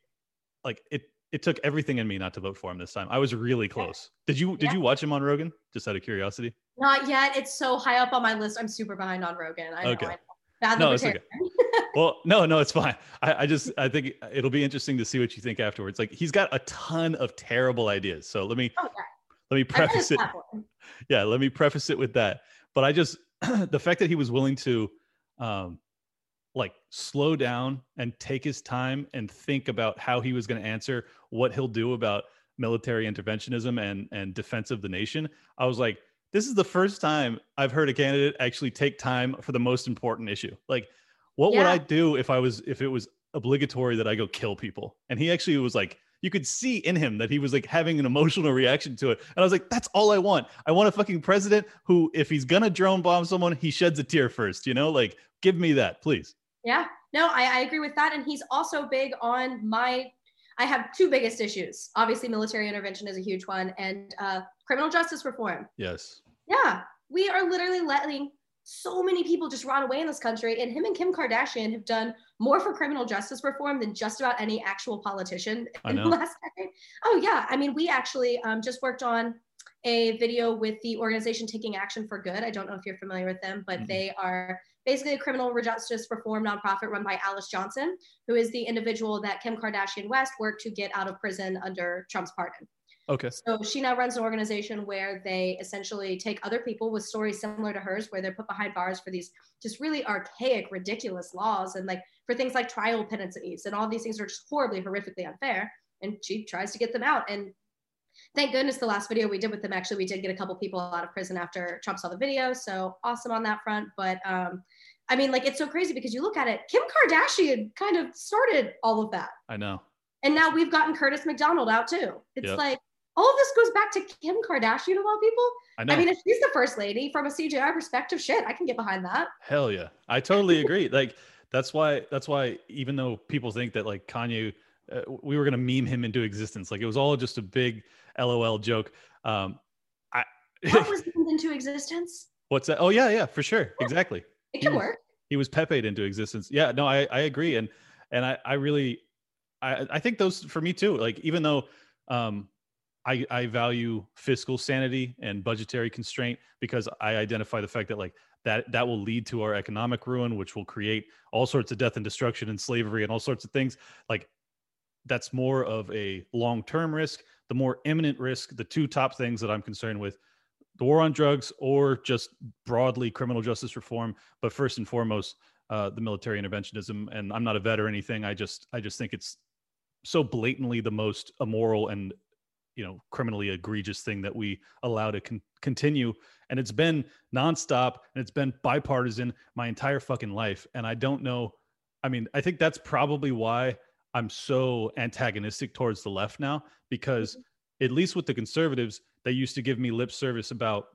Speaker 1: like it it took everything in me not to vote for him this time. I was really close. Did you did yeah. you watch him on Rogan? Just out of curiosity.
Speaker 2: Not yet. It's so high up on my list. I'm super behind on Rogan. I
Speaker 1: okay. know. Bad no, it's okay. [laughs] well, no, no, it's fine. I, I just I think it'll be interesting to see what you think afterwards. Like he's got a ton of terrible ideas. So let me okay. let me preface it. Yeah, let me preface it with that. But I just [clears throat] the fact that he was willing to um like slow down and take his time and think about how he was going to answer what he'll do about military interventionism and and defense of the nation i was like this is the first time i've heard a candidate actually take time for the most important issue like what yeah. would i do if i was if it was obligatory that i go kill people and he actually was like you could see in him that he was like having an emotional reaction to it. And I was like, that's all I want. I want a fucking president who, if he's gonna drone bomb someone, he sheds a tear first, you know? Like, give me that, please.
Speaker 2: Yeah, no, I, I agree with that. And he's also big on my, I have two biggest issues. Obviously, military intervention is a huge one, and uh, criminal justice reform.
Speaker 1: Yes.
Speaker 2: Yeah, we are literally letting so many people just run away in this country. And him and Kim Kardashian have done more for criminal justice reform than just about any actual politician in the last decade. Oh, yeah. I mean, we actually um, just worked on a video with the organization Taking Action for Good. I don't know if you're familiar with them, but mm-hmm. they are basically a criminal justice reform nonprofit run by Alice Johnson, who is the individual that Kim Kardashian West worked to get out of prison under Trump's pardon.
Speaker 1: Okay.
Speaker 2: So she now runs an organization where they essentially take other people with stories similar to hers, where they're put behind bars for these just really archaic, ridiculous laws, and like for things like trial penalties and all these things are just horribly, horrifically unfair. And she tries to get them out. And thank goodness the last video we did with them actually we did get a couple people out of prison after Trump saw the video. So awesome on that front. But um, I mean, like it's so crazy because you look at it, Kim Kardashian kind of started all of that.
Speaker 1: I know.
Speaker 2: And now we've gotten Curtis McDonald out too. It's yep. like all of this goes back to Kim Kardashian of all people. I know. I mean, if she's the first lady from a CGI perspective, shit, I can get behind that.
Speaker 1: Hell yeah. I totally agree. [laughs] like that's why that's why even though people think that like Kanye uh, we were going to meme him into existence, like it was all just a big LOL joke. Um I
Speaker 2: What was [laughs] memed into existence?
Speaker 1: What's that? Oh yeah, yeah, for sure. Yeah. Exactly.
Speaker 2: It can he work. Was,
Speaker 1: he was Pepe into existence. Yeah, no, I I agree and and I I really I I think those for me too. Like even though um I, I value fiscal sanity and budgetary constraint because I identify the fact that like that that will lead to our economic ruin, which will create all sorts of death and destruction and slavery and all sorts of things. Like that's more of a long-term risk. The more imminent risk, the two top things that I'm concerned with, the war on drugs or just broadly criminal justice reform, but first and foremost, uh, the military interventionism. And I'm not a vet or anything. I just I just think it's so blatantly the most immoral and you know criminally egregious thing that we allow to con- continue. And it's been nonstop and it's been bipartisan my entire fucking life. And i don't know i mean i think that's probably why i'm so antagonistic towards the left now because mm-hmm. at least with the conservatives they used to give me lip service about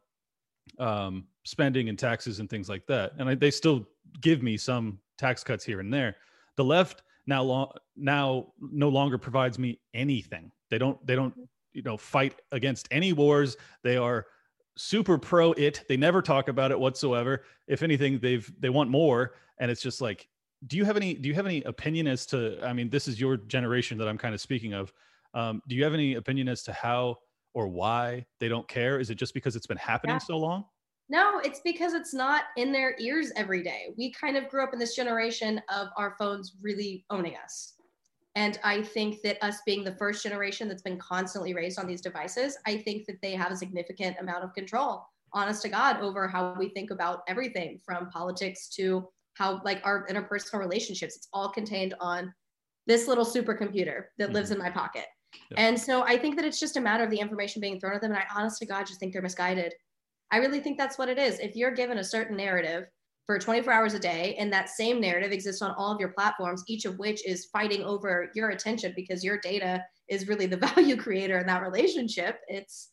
Speaker 1: um, spending and taxes and things like that. And I, they still give me some tax cuts here and there. The left now long now no longer provides me anything. They don't they don't you know fight against any wars. They are super pro it. They never talk about it whatsoever. If anything they've they want more. And it's just like do you have any do you have any opinion as to i mean this is your generation that i'm kind of speaking of. Um, do you have any opinion as to how or why they don't care? Is it just because it's been happening yeah. so long?
Speaker 2: No it's because it's not in their ears every day. We kind of grew up in this generation of our phones really owning us and I think that us being the first generation that's been constantly raised on these devices, I think that they have a significant amount of control, honest to God, over how we think about everything from politics to how, like, our interpersonal relationships. It's all contained on this little supercomputer that mm-hmm. lives in my pocket. And so I think that it's just a matter of the information being thrown at them. And I honest to God just think they're misguided. I really think that's what it is. If you're given a certain narrative for 24 hours a day and that same narrative exists on all of your platforms each of which is fighting over your attention because your data is really the [laughs] value creator in that relationship. It's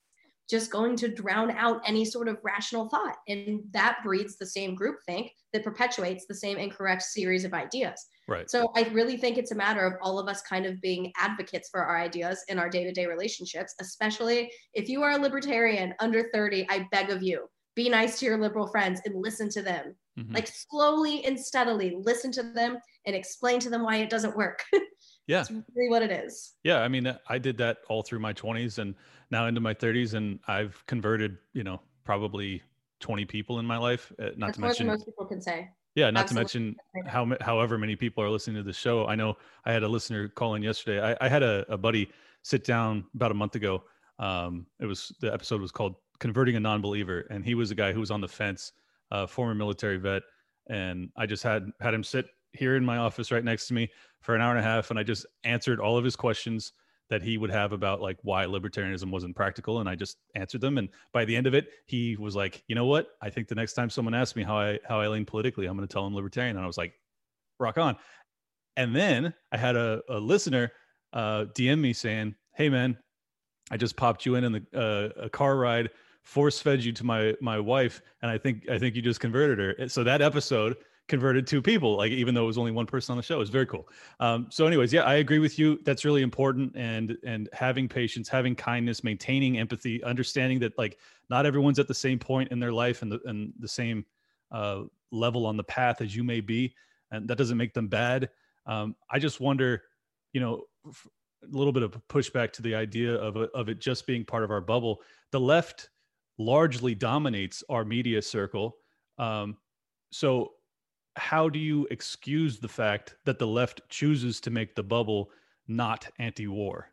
Speaker 2: just going to drown out any sort of rational thought and that breeds the same groupthink that perpetuates the same incorrect series of ideas.
Speaker 1: Right.
Speaker 2: So i really think it's a matter of all of us kind of being advocates for our ideas in our day-to-day relationships especially if you are a libertarian under 30 i beg of you be nice to your liberal friends and listen to them. Mm-hmm. Like slowly and steadily listen to them and explain to them why it doesn't work. [laughs]
Speaker 1: yeah.
Speaker 2: It's really what it is.
Speaker 1: Yeah. I mean, I did that all through my 20s and now into my 30s, and I've converted, you know, probably 20 people in my life. Uh, not
Speaker 2: That's
Speaker 1: to mention,
Speaker 2: most people can say.
Speaker 1: Yeah, not Absolutely. to mention how however many people are listening to the show. I know I had a listener call in yesterday. I, I had a, a buddy sit down about a month ago. Um, it was the episode was called converting a non-believer and he was a guy who was on the fence uh, former military vet and i just had had him sit here in my office right next to me for an hour and a half and i just answered all of his questions that he would have about like why libertarianism wasn't practical and i just answered them and by the end of it he was like you know what? I think the next time someone asks me how i how i lean politically i'm going to tell them libertarian and i was like rock on. And then i had a, a listener uh, dm me saying hey man i just popped you in in the uh, a car ride force fed you to my my wife and i think i think you just converted her. So that episode converted two people like even though it was only one person on the show. It's very cool. Um, so anyways yeah i agree with you. That's really important and and having patience having kindness maintaining empathy understanding that like not everyone's at the same point in their life and the and the same uh, level on the path as you may be and that doesn't make them bad. Um, i just wonder you know a little bit of pushback to the idea of, of it just being part of our bubble. The left largely dominates our media circle. Um, so, how do you excuse the fact that the left chooses to make the bubble not anti-war?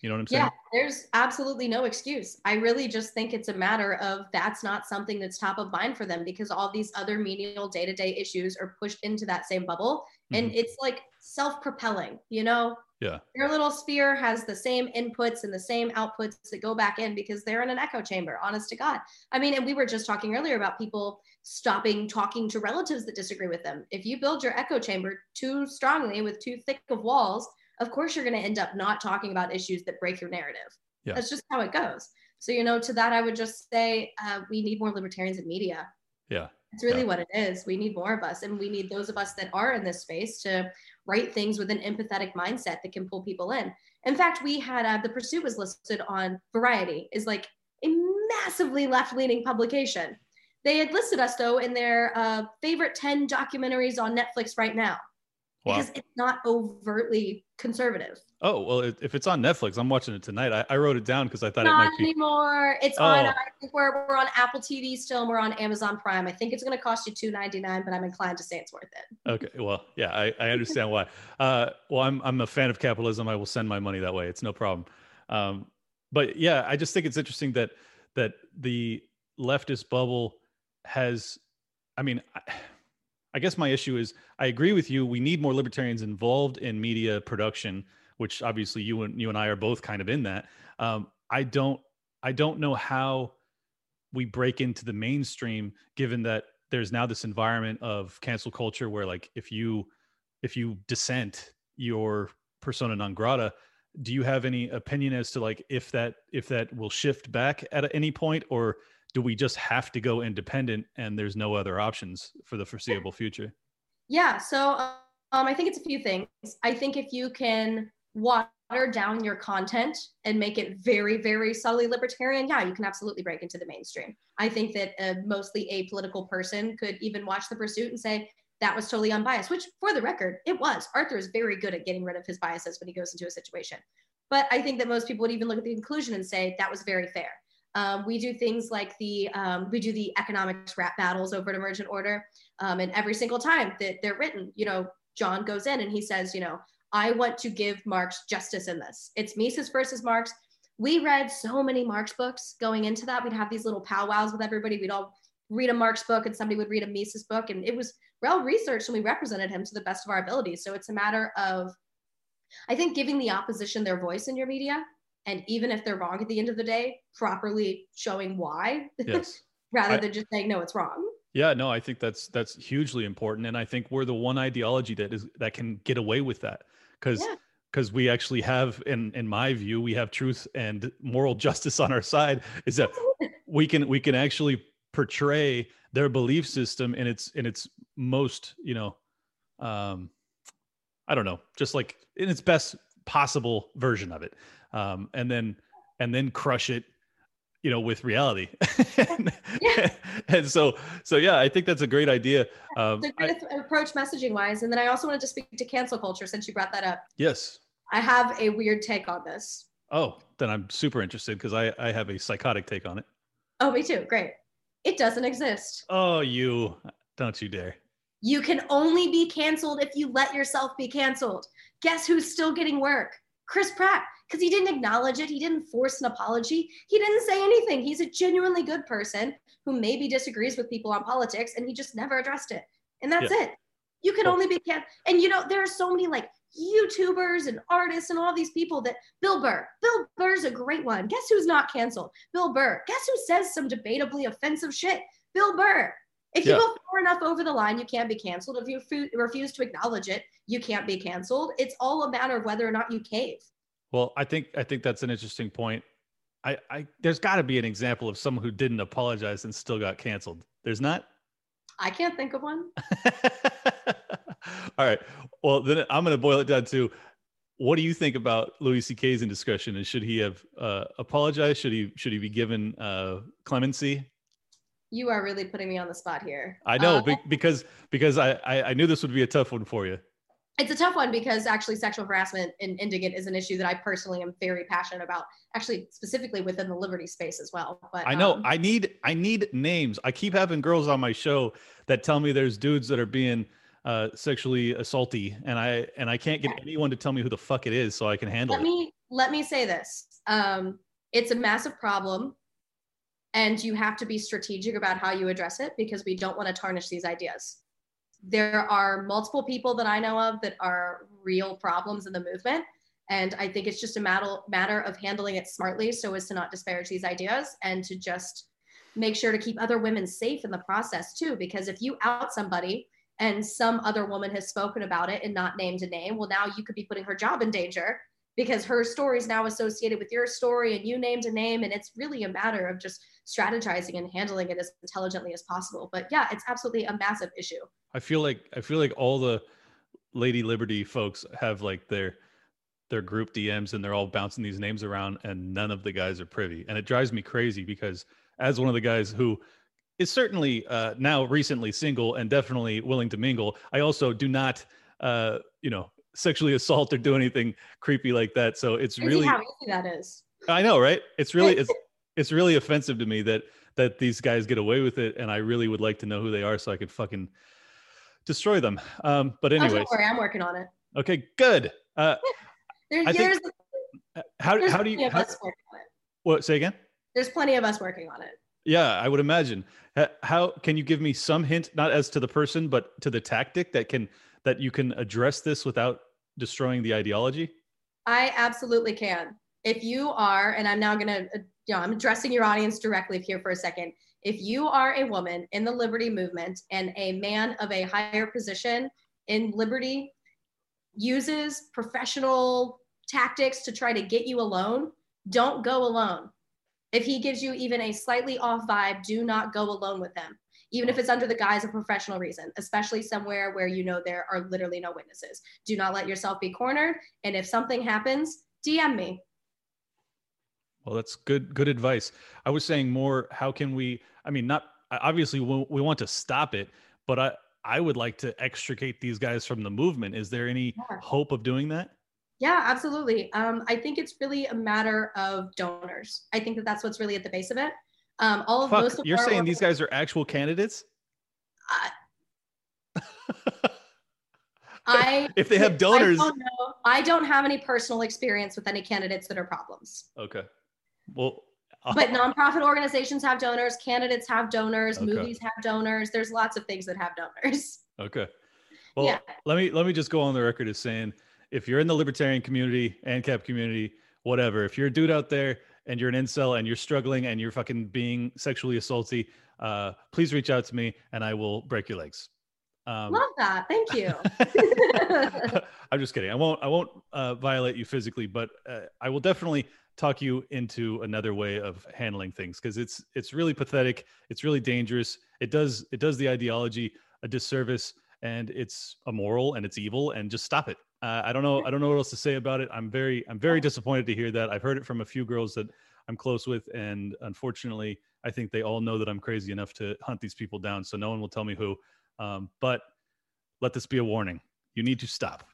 Speaker 1: You know what I'm saying?
Speaker 2: Yeah, there's absolutely no excuse. I really just think it's a matter of that's not something that's top of mind for them because all these other menial day to day issues are pushed into that same bubble. And mm-hmm. it's like self propelling, you know?
Speaker 1: Yeah.
Speaker 2: Their little sphere has the same inputs and the same outputs that go back in because they're in an echo chamber, honest to God. I mean, and we were just talking earlier about people stopping talking to relatives that disagree with them. If you build your echo chamber too strongly with too thick of walls, of course you're going to end up not talking about issues that break your narrative. Yeah. That's just how it goes. So, you know, to that, I would just say uh, we need more libertarians in media.
Speaker 1: Yeah.
Speaker 2: It's really
Speaker 1: yeah.
Speaker 2: what it is. We need more of us, and we need those of us that are in this space to write things with an empathetic mindset that can pull people in. In fact, we had uh, the Pursuit was listed on Variety, is like a massively left leaning publication. They had listed us though in their uh, favorite 10 documentaries on Netflix right now wow. because it's not overtly conservative.
Speaker 1: Oh well, if it's on Netflix, I'm watching it tonight. I, I wrote it down because I thought
Speaker 2: not
Speaker 1: it might be
Speaker 2: anymore. It's oh. on. I think we're we're on Apple TV still, and we're on Amazon Prime. I think it's going to cost you two ninety nine, but I'm inclined to say it's worth it.
Speaker 1: Okay, well, yeah, I, I [laughs] understand why. Uh, well, I'm I'm a fan of capitalism. I will send my money that way. It's no problem. Um, but yeah, I just think it's interesting that that the leftist bubble has. I mean. I, I guess my issue is I agree with you. We need more libertarians involved in media production, which obviously you and you and I are both kind of in that. Um, I don't I don't know how we break into the mainstream given that there's now this environment of cancel culture where like if you if you dissent your persona non grata do you have any opinion as to like if that if that will shift back at any point or do we just have to go independent and there's no other options for the foreseeable future?
Speaker 2: Yeah. So um, I think it's a few things. I think if you can water down your content and make it very, very subtly libertarian, yeah, you can absolutely break into the mainstream. I think that a mostly apolitical person could even watch The Pursuit and say, that was totally unbiased, which for the record, it was. Arthur is very good at getting rid of his biases when he goes into a situation. But I think that most people would even look at the conclusion and say that was very fair. Um, we do things like the um, we do the economics rap battles over at Emergent Order, um, and every single time that they're written, you know, John goes in and he says, you know, I want to give Marx justice in this. It's Mises versus Marx. We read so many Marx books going into that. We'd have these little powwows with everybody. We'd all read a Marx book and somebody would read a Mises book, and it was well researched and we represented him to the best of our abilities. So it's a matter of, I think, giving the opposition their voice in your media and even if they're wrong at the end of the day properly showing why [laughs]
Speaker 1: yes.
Speaker 2: rather I, than just saying no it's wrong.
Speaker 1: Yeah no i think that's that's hugely important. And i think we're the one ideology that is that can get away with that. Because because yeah. we actually have in in my view we have truth and moral [laughs] justice on our side is that we can we can actually portray their belief system in its in its most you know um i don't know just like in its best possible version of it um, and then and then crush it you know with reality. And, [laughs] yeah. and so so yeah i think that's a great idea.
Speaker 2: Um, a great I, approach messaging wise. And then i also wanted to speak to cancel culture since you brought that up.
Speaker 1: Yes.
Speaker 2: I have a weird take on this.
Speaker 1: Oh then i'm super interested because i i have a psychotic take on it.
Speaker 2: Oh me too. Great. It doesn't exist.
Speaker 1: Oh you don't you dare.
Speaker 2: You can only be canceled if you let yourself be canceled. Guess who's still getting work? Chris pratt because he didn't acknowledge it. He didn't force an apology. He didn't say anything. He's a genuinely good person who maybe disagrees with people on politics and he just never addressed it. And that's yeah. it. You can only be can and you know there are so many like YouTubers and artists and all these people that Bill Burr. Bill Burr's a great one. Guess who's not canceled? Bill Burr. Guess who says some debatably offensive shit? Bill Burr. If you yeah. go far enough over the line, you can't be canceled. If you refuse to acknowledge it, you can't be canceled. It's all a matter of whether or not you cave.
Speaker 1: Well, I think I think that's an interesting point. I, I there's got to be an example of someone who didn't apologize and still got canceled. There's not.
Speaker 2: I can't think of one. [laughs]
Speaker 1: All right. Well, then I'm going to boil it down to what do you think about Louis C.K.'s indiscretion, and should he have uh, apologized? Should he should he be given uh, clemency?
Speaker 2: You are really putting me on the spot here.
Speaker 1: I know uh, because because I, I I knew this would be a tough one for you
Speaker 2: it's a tough one because actually sexual harassment in Indigent is an issue that I personally am very passionate about, actually specifically within the liberty space as well. But
Speaker 1: I know um, I need I need names. I keep having girls on my show that tell me there's dudes that are being uh, sexually assaulty, and I and I can't get anyone to tell me who the fuck it is, so I can handle
Speaker 2: let it. Me let me say this um, it's a massive problem and you have to be strategic about how you address it because we don't want to tarnish these ideas there are multiple people that i know of that are real problems in the movement. And i think it's just a matter matter of handling it smartly so as to not disparage these ideas and to just make sure to keep other women safe in the process too. Because if you out somebody and some other woman has spoken about it and not named a name well now you could be putting her job in danger because her story is now associated with your story and you named a name and it's really a matter of just strategizing and handling it as intelligently as possible. But yeah it's absolutely a massive issue.
Speaker 1: I feel like i feel like all the lady liberty folks have like their their group dms and they're all bouncing these names around and none of the guys are privy and it drives me crazy because as one of the guys who is certainly uh, now recently single and definitely willing to mingle i also do not uh, you know sexually assault or do anything creepy like that. So it's really
Speaker 2: how easy that is.
Speaker 1: I know, right? It's really it's [laughs] it's really offensive to me that that these guys get away with it, and I really would like to know who they are so I could fucking destroy them. Um, but anyway,
Speaker 2: oh, I'm working on it.
Speaker 1: Okay, good. Uh, [laughs]
Speaker 2: there's, there's
Speaker 1: how how do you how, what say again?
Speaker 2: There's plenty of us working on it.
Speaker 1: Yeah, I would imagine. How can you give me some hint, not as to the person, but to the tactic that can that you can address this without destroying the ideology?
Speaker 2: I absolutely can. If you are, and I'm now going to, uh, you know, I'm addressing your audience directly here for a second. If you are a woman in the liberty movement and a man of a higher position in liberty uses professional tactics to try to get you alone, don't go alone. If he gives you even a slightly off vibe, do not go alone with him even if it's under the guise of professional reason, especially somewhere where you know there are literally no witnesses. Do not let yourself be cornered. And if something happens, DM me.
Speaker 1: Well, that's good good advice. I was saying more how can we I mean not obviously we want to stop it, but I I would like to extricate these guys from the movement. Is there any yeah. hope of doing that?
Speaker 2: Yeah, absolutely. Um, I think it's really a matter of donors. I think that that's what's really at the base of it. Um, all of
Speaker 1: Fuck, of you're saying these guys are actual candidates?
Speaker 2: Uh, [laughs] I
Speaker 1: if they have donors,
Speaker 2: I don't, know. I don't have any personal experience with any candidates that are problems.
Speaker 1: Okay, well,
Speaker 2: uh, but nonprofit organizations have donors, candidates have donors, okay. movies have donors. There's lots of things that have donors.
Speaker 1: Okay, well, yeah. let me let me just go on the record as saying if you're in the libertarian community, ANCAP community, whatever, if you're a dude out there and you're an incel and you're struggling and you're fucking being sexually assaulty, uh, please reach out to me and I will break your legs.
Speaker 2: Um, Love that. Thank you. [laughs]
Speaker 1: I'm just kidding. I won't. I won't uh, violate you physically, but uh, I will definitely talk you into another way of handling things because it's it's really pathetic. It's really dangerous. It does it does the ideology a disservice, and it's immoral and it's evil. And just stop it. Uh, I don't know. I don't know what else to say about it. I'm very, I'm very disappointed to hear that. I've heard it from a few girls that I'm close with, and unfortunately, I think they all know that I'm crazy enough to hunt these people down. So no one will tell me who. Um, but let this be a warning. You need to stop.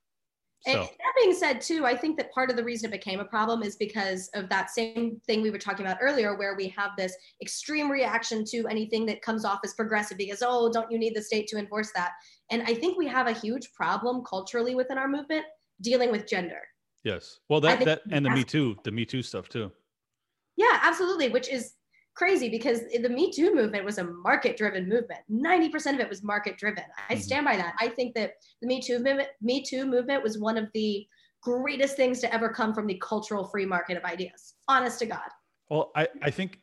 Speaker 2: So. And that being said, too, I think that part of the reason it became a problem is because of that same thing we were talking about earlier, where we have this extreme reaction to anything that comes off as progressive because, oh, don't you need the state to enforce that? And I think we have a huge problem culturally within our movement dealing with gender.
Speaker 1: Yes. Well, that, that and the Me Too, the Me Too stuff, too.
Speaker 2: Yeah, absolutely. Which is crazy because the Me Too movement was a market driven movement. 90% of it was market driven. I mm-hmm. stand by that. I think that the Me Too movement, Me Too movement was one of the greatest things to ever come from the cultural free market of ideas. Honest to God.
Speaker 1: Well, I, I think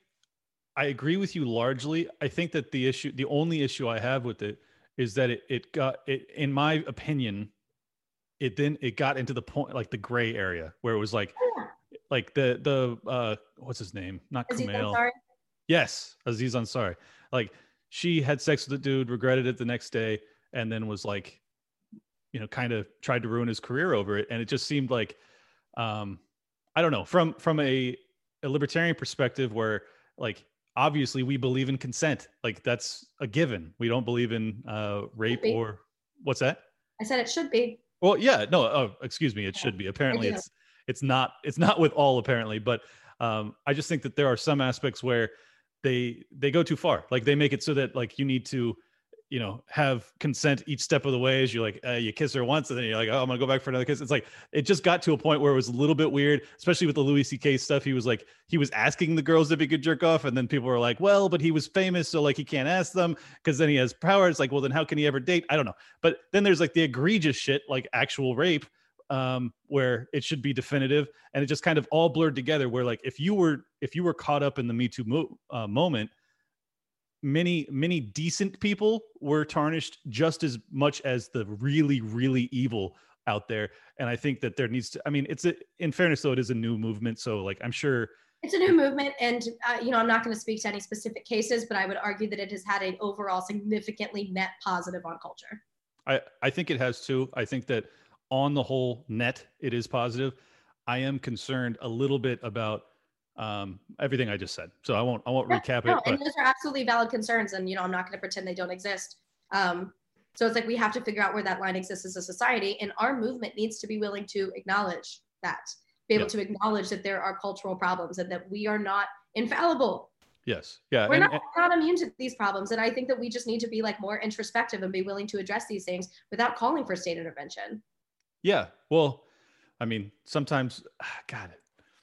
Speaker 1: I agree with you largely. I think that the issue, the only issue I have with it is that it, it got it, in my opinion, it then it got into the point like the gray area where it was like, yeah. like the the uh what's his name? Not Kumail. Yes, Aziz Ansari. Like she had sex with the dude, regretted it the next day, and then was like, you know, kind of tried to ruin his career over it. And it just seemed like, um, I don't know, from from a, a libertarian perspective, where like obviously we believe in consent, like that's a given. We don't believe in uh, rape or what's that?
Speaker 2: I said it should be.
Speaker 1: Well, yeah, no, oh, excuse me, it yeah. should be. Apparently, it's it's not it's not with all apparently, but um, I just think that there are some aspects where they they go too far like they make it so that like you need to you know have consent each step of the way as you're like uh, you kiss her once and then you're like oh i'm gonna go back for another kiss. It's like it just got to a point where it was a little bit weird especially with the louis ck stuff. He was like he was asking the girls if he could jerk off and then people were like well but he was famous so like he can't ask them because then he has power. It's like well then how can he ever date? I don't know. But then there's like the egregious shit like actual rape um, where it should be definitive and it just kind of all blurred together where like if you were if you were caught up in the me too mo- uh, moment many many decent people were tarnished just as much as the really really evil out there. And i think that there needs to i mean it's a in fairness though it is a new movement. So like i'm sure
Speaker 2: it's a new movement. And uh, you know i'm not going to speak to any specific cases but i would argue that it has had an overall significantly net positive on culture.
Speaker 1: I i think it has too. I think that on the whole net it is positive. I am concerned a little bit about um, everything I just said. So I won't I won't yeah, recap no,
Speaker 2: it. And those are absolutely valid concerns, and you know I'm not going to pretend they don't exist. Um, so it's like we have to figure out where that line exists as a society, and our movement needs to be willing to acknowledge that, be able to acknowledge that there are cultural problems and that we are not infallible.
Speaker 1: Yes. Yeah.
Speaker 2: We're and, not, and, not immune to these problems. And I think that we just need to be like more introspective and be willing to address these things without calling for state intervention.
Speaker 1: Yeah. Well, I mean, sometimes, [sighs] God,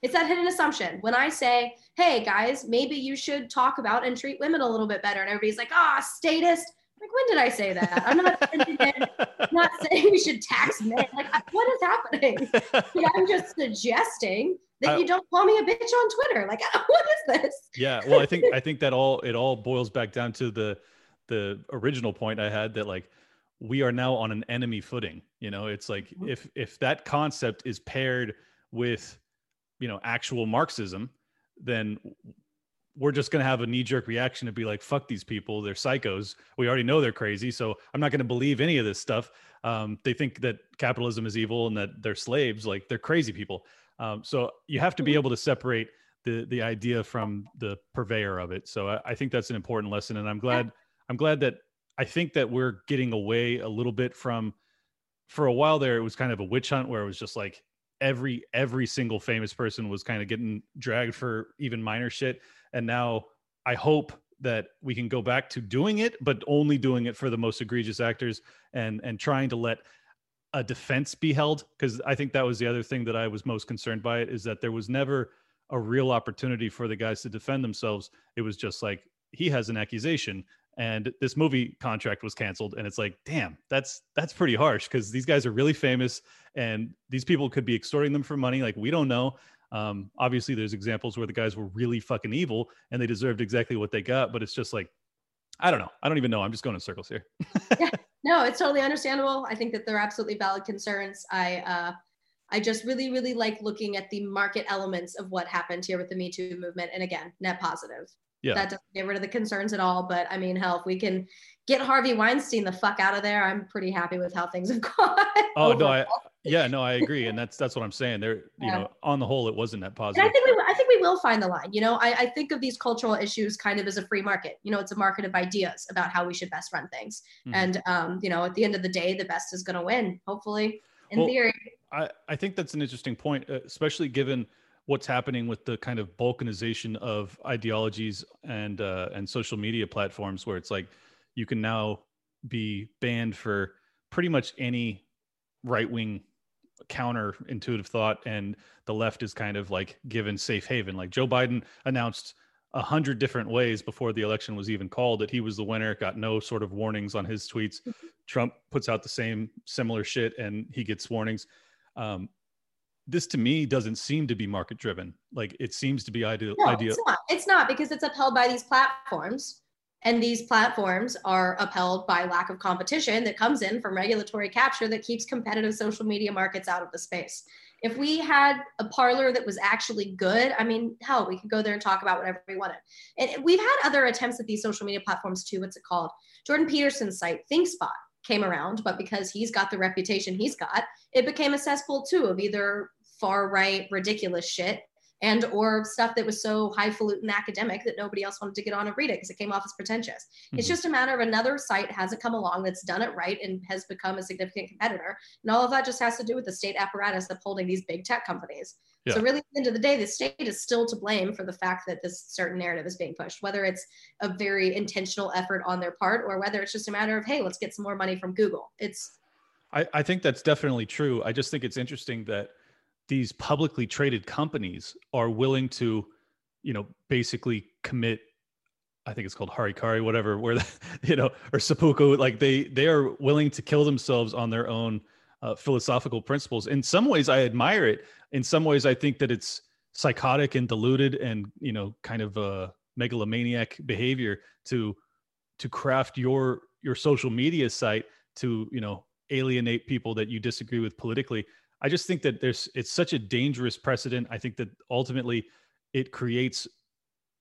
Speaker 2: it's that hidden assumption. When I say, hey guys, maybe you should talk about and treat women a little bit better, and everybody's like, ah, oh, statist. Like, when did I say that? I'm not, [laughs] I'm not saying we should tax men. Like, what is happening? [laughs] Like, I'm just suggesting that I, you don't call me a bitch on Twitter. Like, [laughs] what is this?
Speaker 1: Yeah. Well, I think I think that all it all boils back down to the the original point I had that like we are now on an enemy footing. You know, it's like mm-hmm. if if that concept is paired with you know actual marxism then we're just going to have a knee jerk reaction to be like fuck these people they're psychos. We already know they're crazy so i'm not going to believe any of this stuff. Um, they think that capitalism is evil and that they're slaves like they're crazy people. Um, so you have to be mm-hmm. able to separate the the idea from the purveyor of it. So I, I think that's an important lesson and i'm glad i'm glad that i think that we're getting away a little bit from for a while there it was kind of a witch hunt where it was just like every every single famous person was kind of getting dragged for even minor shit. And now i hope that we can go back to doing it but only doing it for the most egregious actors and and trying to let a defense be held. Because i think that was the other thing that i was most concerned by it is that there was never a real opportunity for the guys to defend themselves. It was just like he has an accusation and this movie contract was canceled and it's like damn that's that's pretty harsh because these guys are really famous and these people could be extorting them for money like we don't know. Um, obviously there's examples where the guys were really fucking evil and they deserved exactly what they got but it's just like i don't know. I don't even know. I'm just going in circles here. [laughs]
Speaker 2: Yeah. [laughs] No it's totally understandable. I think that they're absolutely valid concerns. I uh I just really, really like looking at the market elements of what happened here with the Me Too movement. And again, net positive yeah. that doesn't get rid of the concerns at all. But I mean, hell, if we can get Harvey Weinstein the fuck out of there, I'm pretty happy with how things have [laughs] gone.
Speaker 1: Oh no, I yeah, no, I agree, and that's that's what I'm saying. There, you yeah. know, on the whole, it wasn't that positive.
Speaker 2: And I think we, I think we will find the line. You know, I, I think of these cultural issues kind of as a free market. You know, it's a market of ideas about how we should best run things, mm-hmm. and um, you know, at the end of the day, the best is going to win. Hopefully, in well, theory.
Speaker 1: I I think that's an interesting point, uh, especially given what's happening with the kind of balkanization of ideologies and uh, and social media platforms, where it's like you can now be banned for pretty much any right wing counter intuitive thought, and the left is kind of like given safe haven. Like Joe Biden announced a hundred different ways before the election was even called that he was the winner got no sort of warnings on his tweets mm-hmm. trump puts out the same similar shit and he gets warnings um, this to me doesn't seem to be market driven. Like it seems to be ideal.
Speaker 2: No, It's not. It's not because it's upheld by these platforms. And these platforms are upheld by lack of competition that comes in from regulatory capture that keeps competitive social media markets out of the space. If we had a Parler that was actually good, I mean, hell, we could go there and talk about whatever we wanted. And we've had other attempts at these social media platforms too. What's it called? Jordan Peterson's site, ThinkSpot came around, but because he's got the reputation he's got, it became a cesspool too of either far right ridiculous shit and or stuff that was so highfalutin academic that nobody else wanted to get on and read it because it came off as pretentious. Mm-hmm. It's just a matter of another site hasn't come along that's done it right and has become a significant competitor. And all of that just has to do with the state apparatus upholding these big tech companies. Yeah. So really, at the end of the day, the state is still to blame for the fact that this certain narrative is being pushed, whether it's a very intentional effort on their part or whether it's just a matter of, hey, let's get some more money from Google. It's.
Speaker 1: I, I think that's definitely true. I just think it's interesting that these publicly traded companies are willing to, you know, basically commit I think it's called harikari, whatever, where [laughs] you know, or seppuku, like they they are willing to kill themselves on their own uh, philosophical principles. In some ways, I admire it. In some ways, I think that it's psychotic and diluted, and you know, kind of a megalomaniac behavior to to craft your your social media site to you know alienate people that you disagree with politically. I just think that there's it's such a dangerous precedent. I think that ultimately it creates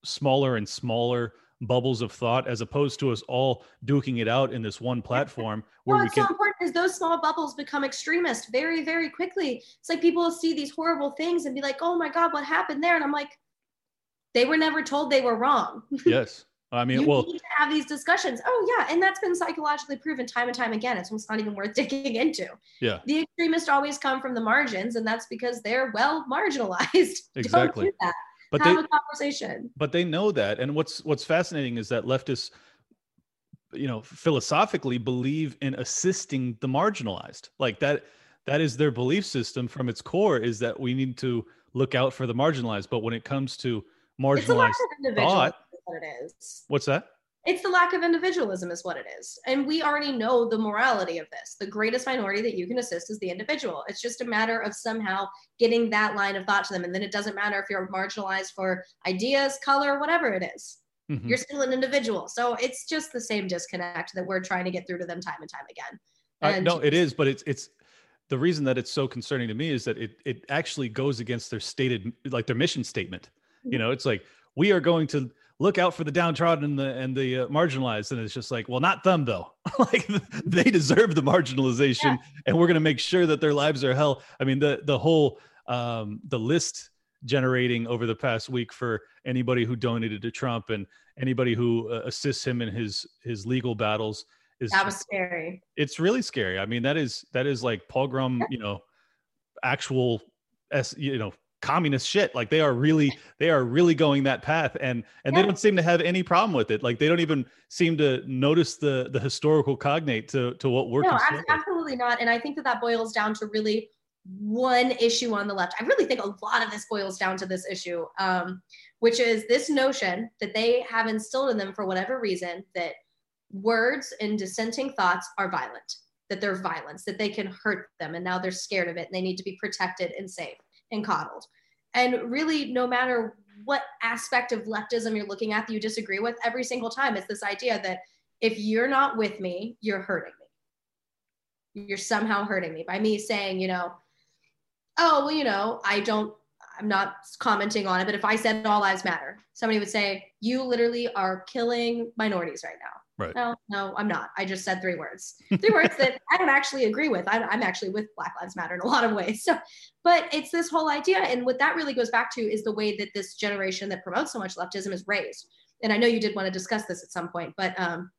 Speaker 1: smaller and smaller bubbles of thought as opposed to us all duking it out in this one platform where
Speaker 2: well,
Speaker 1: we can
Speaker 2: so important is those small bubbles become extremist very very quickly it's like people see these horrible things and be like oh my god what happened there and i'm like they were never told they were wrong [laughs]
Speaker 1: yes I mean,
Speaker 2: you
Speaker 1: well,
Speaker 2: need to have these discussions. Oh yeah, and that's been psychologically proven time and time again. It's almost not even worth [laughs] digging into.
Speaker 1: Yeah,
Speaker 2: the extremists always come from the margins, and that's because they're well marginalized. [laughs]
Speaker 1: Exactly.
Speaker 2: Do that
Speaker 1: but
Speaker 2: have
Speaker 1: they,
Speaker 2: a conversation.
Speaker 1: But they know that, and what's what's fascinating is that leftists, you know, philosophically believe in assisting the marginalized. Like that, that is their belief system from its core. Is that we need to look out for the marginalized. But when it comes to marginalized thought,
Speaker 2: what it is.
Speaker 1: What's that?
Speaker 2: It's the lack of individualism, is what it is. And we already know the morality of this. The greatest minority that you can assist is the individual. It's just a matter of somehow getting that line of thought to them. And then it doesn't matter if you're marginalized for ideas, color, whatever it is. Mm-hmm. You're still an individual. So it's just the same disconnect that we're trying to get through to them time and time again.
Speaker 1: And no, it is, but it's it's the reason that it's so concerning to me is that it it actually goes against their stated like their mission statement. Mm-hmm. You know, it's like we are going to look out for the downtrodden and the and the uh, marginalized. And it's just like well not them though. [laughs] Like [laughs] they deserve the marginalization yeah. and we're going to make sure that their lives are hell. I mean the the whole um the list generating over the past week for anybody who donated to trump and anybody who uh, assists him in his his legal battles is
Speaker 2: that was scary.
Speaker 1: It's really scary. I mean that is that is like pogrom you know actual s you know communist shit. Like they are really they are really going that path and and yeah. they don't seem to have any problem with it. Like they don't even seem to notice the the historical cognate to to what we're
Speaker 2: no, absolutely not and i think that that boils down to really one issue on the left. I really think a lot of this boils down to this issue um, which is this notion that they have instilled in them for whatever reason that words and dissenting thoughts are violent that they're violence that they can hurt them and now they're scared of it and they need to be protected and safe and coddled. And really, no matter what aspect of leftism you're looking at that you disagree with, every single time it's this idea that if you're not with me, you're hurting me. You're somehow hurting me by me saying, you know, oh, well, you know, I don't, I'm not commenting on it, but if I said all lives matter, somebody would say, you literally are killing minorities right now.
Speaker 1: Right.
Speaker 2: No, no, I'm not. I just said three words. Three words that [laughs] I don't actually agree with. I'm, I'm actually with Black Lives Matter in a lot of ways. So, but it's this whole idea. And what that really goes back to is the way that this generation that promotes so much leftism is raised. And I know you did want to discuss this at some point, but um,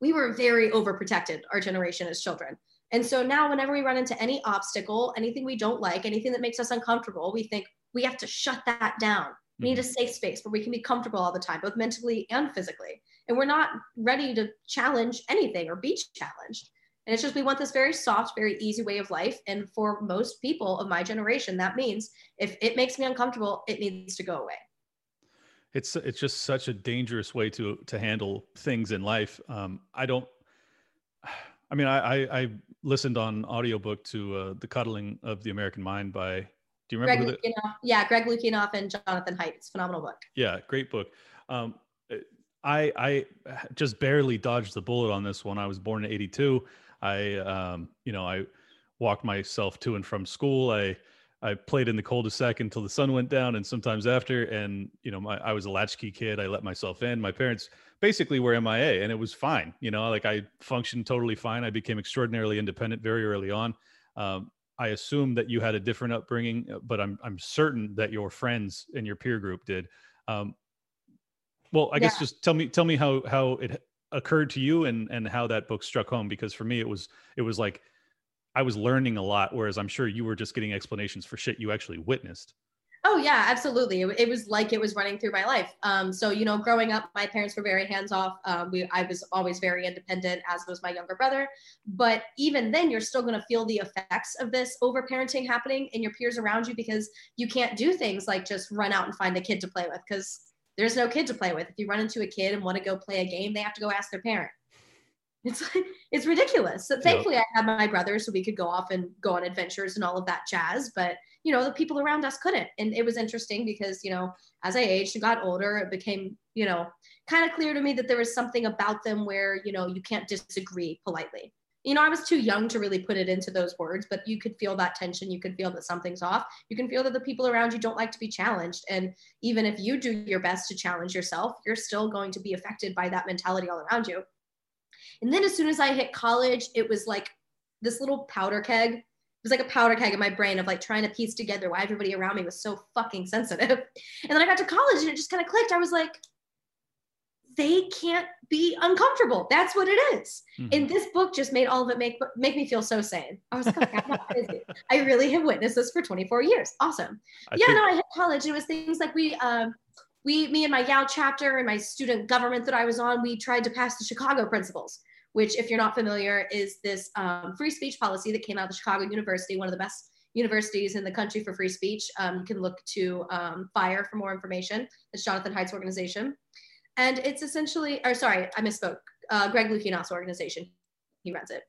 Speaker 2: we were very overprotected, our generation as children. And so now, whenever we run into any obstacle, anything we don't like, anything that makes us uncomfortable, we think we have to shut that down. We need a mm-hmm. safe space where we can be comfortable all the time, both mentally and physically and we're not ready to challenge anything or be challenged. And it's just we want this very soft, very easy way of life. And for most people of my generation, that means if it makes me uncomfortable, it needs to go away.
Speaker 1: It's it's just such a dangerous way to to handle things in life. Um, I don't. I mean, I, I, I listened on audiobook to uh, the Coddling of the American Mind by. Do you remember?
Speaker 2: Greg the, yeah, Greg Lukianoff and Jonathan Haidt. It's phenomenal book.
Speaker 1: Yeah, great book. Um, I I [sighs] just barely dodged the bullet on this one. I was born in '82. I um, you know I walked myself to and from school. I I played in the cul-de-sac until the sun went down, and sometimes after. And you know, my, I was a latchkey kid. I let myself in. My parents basically were MIA, and it was fine. You know, like I functioned totally fine. I became extraordinarily independent very early on. Um, I assume that you had a different upbringing, but I'm I'm certain that your friends and your peer group did. Um, well, I yeah. guess just tell me tell me how how it occurred to you and and how that book struck home because for me it was it was like I was learning a lot whereas I'm sure you were just getting explanations for shit you actually witnessed.
Speaker 2: Oh yeah, absolutely. It, it, was like it was running through my life. Um, so you know, growing up, my parents were very hands off. Um, we, I was always very independent, as was my younger brother. But even then, you're still going to feel the effects of this overparenting happening in your peers around you because you can't do things like just run out and find a kid to play with because there's no kid to play with. If you run into a kid and want to go play a game, they have to go ask their parent. It's it's ridiculous. So thankfully, I had my brother, so we could go off and go on adventures and all of that jazz. But you know, the people around us couldn't, and it was interesting because you know, as I aged and got older, it became you know kind of clear to me that there was something about them where you know you can't disagree politely. You know, I was too young to really put it into those words, but you could feel that tension. You could feel that something's off. You can feel that the people around you don't like to be challenged. And even if you do your best to challenge yourself, you're still going to be affected by that mentality all around you. And then as soon as I hit college, it was like this little powder keg. It was like a powder keg in my brain of like trying to piece together why everybody around me was so fucking sensitive. [laughs] And then I got to college and it just kind of clicked. I was like, they can't be uncomfortable. That's what it is. Mm-hmm. And this book just made all of it make make me feel so sane. I was like, I'm not crazy. I really have witnessed this for 24 years. Awesome. I yeah, think- no, I hit college. It was things like we um, we, me and my YAL chapter and my student government that I was on, we tried to pass the Chicago principles which, if you're not familiar, is this um, free speech policy that came out of Chicago University, one of the best universities in the country for free speech. Um, you can look to um, FIRE for more information. It's Jonathan Haidt's organization. And it's essentially, or sorry, I misspoke. Uh, Greg Lukianoff's organization, he runs it.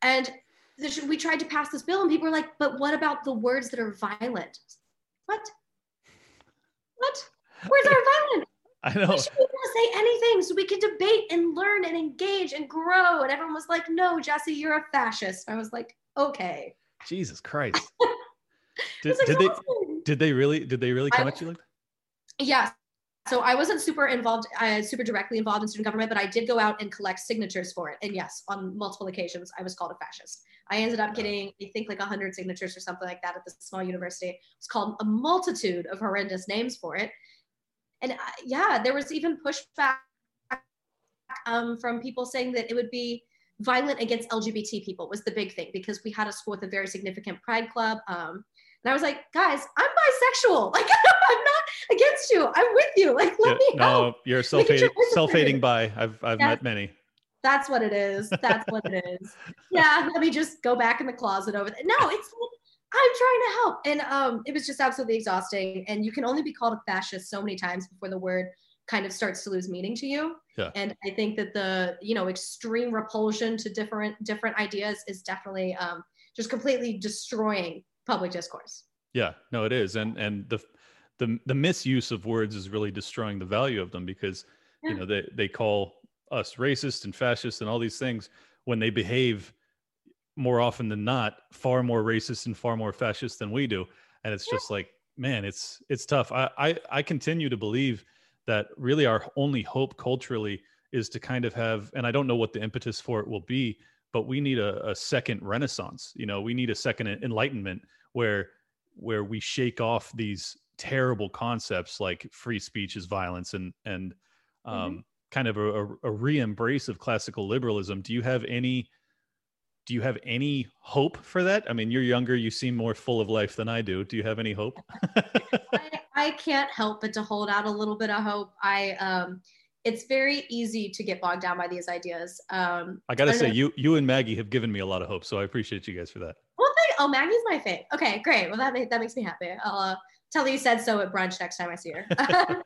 Speaker 2: And we tried to pass this bill, and people were like, but what about the words that are violent? What? What? Words are violent. [laughs]
Speaker 1: I know.
Speaker 2: We should be able to say anything so we could debate and learn and engage and grow. And everyone was like, no, Jesse, you're a fascist. I was like, okay.
Speaker 1: Jesus Christ. [laughs] did, did they did they really did they really come I, at you like
Speaker 2: that? Yeah. So I wasn't super involved, uh, super directly involved in student government, but I did go out and collect signatures for it. And yes, on multiple occasions, I was called a fascist. I ended up getting, I think, like 100 signatures or something like that at this small university. It was called a multitude of horrendous names for it and uh, yeah, there was even pushback um, from people saying that it would be violent against LGBT people was the big thing because we had a school with a very significant pride club. Um, and I was like, guys, I'm bisexual. [laughs] Like, I'm not against you. I'm with you. Like, let yeah, me
Speaker 1: no, help. you're self-hating, self-hating bi. I've, I've yeah. met many.
Speaker 2: That's what it is. That's what it is. [laughs] Yeah. Let me just go back in the closet over there. No, it's I'm trying to help. And um, it was just absolutely exhausting. And you can only be called a fascist so many times before the word kind of starts to lose meaning to you. Yeah. And I think that the, you know, extreme repulsion to different different ideas is definitely um, just completely destroying public discourse.
Speaker 1: Yeah, no, it is. And and the the the misuse of words is really destroying the value of them because yeah. you know they they call us racist and fascist and all these things when they behave more often than not far more racist and far more fascist than we do and it's just like man it's it's tough I, I i continue to believe that really our only hope culturally is to kind of have and i don't know what the impetus for it will be but we need a, a second renaissance you know we need a second enlightenment where where we shake off these terrible concepts like free speech is violence and and um, mm-hmm. kind of a, a re-embrace of classical liberalism do you have any do you have any hope for that? I mean, you're younger, you seem more full of life than I do. Do you have any hope? [laughs]
Speaker 2: I, I, can't help but to hold out a little bit of hope. I um it's very easy to get bogged down by these ideas. Um
Speaker 1: I gotta I say, know. you you and Maggie have given me a lot of hope, so I appreciate you guys for that.
Speaker 2: Well, thank, oh, Maggie's my fave. Okay, great. Well, that that makes me happy. I'll uh, tell her you said so at brunch next time I see her. [laughs]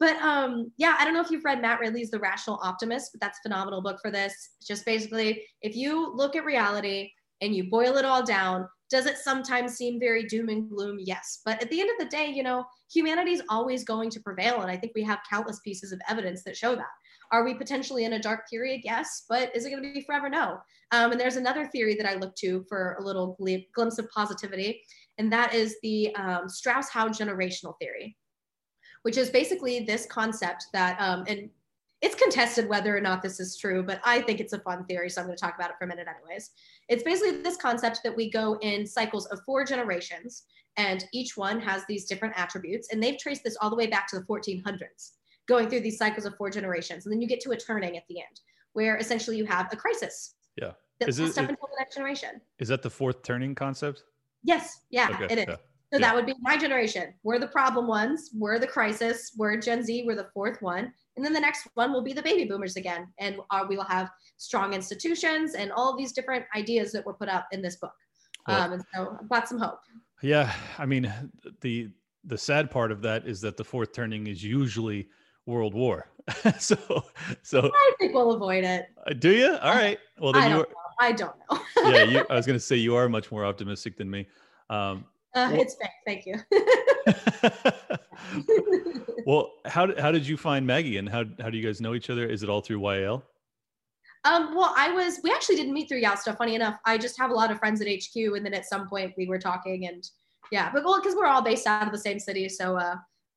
Speaker 2: but um, yeah, I don't know if you've read Matt Ridley's The Rational Optimist, but that's a phenomenal book for this. just basically, if you look at reality and you boil it all down, does it sometimes seem very doom and gloom? Yes. But at the end of the day, you know, humanity is always going to prevail. And I think we have countless pieces of evidence that show that. Are we potentially in a dark period? Yes. But is it going to be forever? No. Um, and there's another theory that I look to for a little glimpse of positivity and that is the um, Strauss-Howe generational theory, which is basically this concept that, um, and it's contested whether or not this is true, but I think it's a fun theory, so I'm going to talk about it for a minute anyways. It's basically this concept that we go in cycles of four generations, and each one has these different attributes, and they've traced this all the way back to the 1400s, going through these cycles of four generations, and then you get to a turning at the end, where essentially you have a crisis.
Speaker 1: Yeah.
Speaker 2: That is it, until the next generation.
Speaker 1: Is that the fourth turning concept?
Speaker 2: Yes, yeah, okay, it is. Yeah. So yeah. that would be my generation. We're the problem ones. We're the crisis. We're Gen Z. We're the fourth one. And then the next one will be the baby boomers again. And uh, we will have strong institutions and all these different ideas that were put up in this book. Well, um, and so I've got some hope.
Speaker 1: Yeah. I mean, the, the sad part of that is that the fourth turning is usually World War. [laughs] so, so
Speaker 2: I think we'll avoid it.
Speaker 1: Uh, do you? All right. Well, then
Speaker 2: I
Speaker 1: you.
Speaker 2: Are, I don't know.
Speaker 1: yeah, you, [laughs] I was going to say you are much more optimistic than me. Um,
Speaker 2: uh, well, it's fake. Thank you. [laughs]
Speaker 1: well, how how did you find Maggie, and how how do you guys know each other? Is it all through YAL?
Speaker 2: Um, well, I was. We actually didn't meet through YAL stuff. Funny enough, I just have a lot of friends at HQ, and then at some point we were talking, and yeah, but well, because we're all based out of the same city, so uh,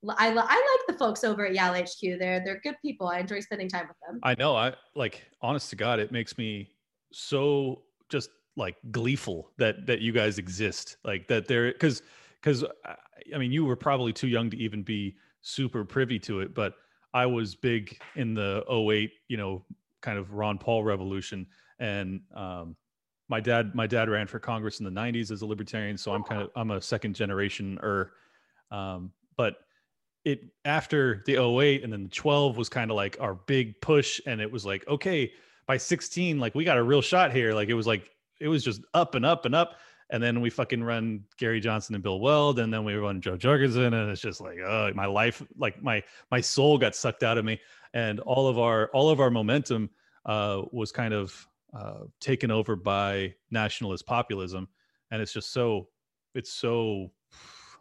Speaker 2: I, I like the folks over at YAL HQ. They're they're good people. I enjoy spending time with them.
Speaker 1: I know. I like honest to God, it makes me so just like gleeful that that you guys exist. Like that there because because I mean you were probably too young to even be super privy to it, but I was big in the 08, you know, kind of Ron Paul revolution. And um my dad my dad ran for Congress in the 90s as a libertarian, so I'm kind of I'm a second generation er um but it after the 08 and then the 12 was kind of like our big push and it was like okay by 16 like we got a real shot here like it was like it was just up and up and up and then we fucking run Gary Johnson and Bill Weld and then we run Jo Jorgensen and it's just like oh my life like my my soul got sucked out of me and all of our all of our momentum uh was kind of uh taken over by nationalist populism and it's just so it's so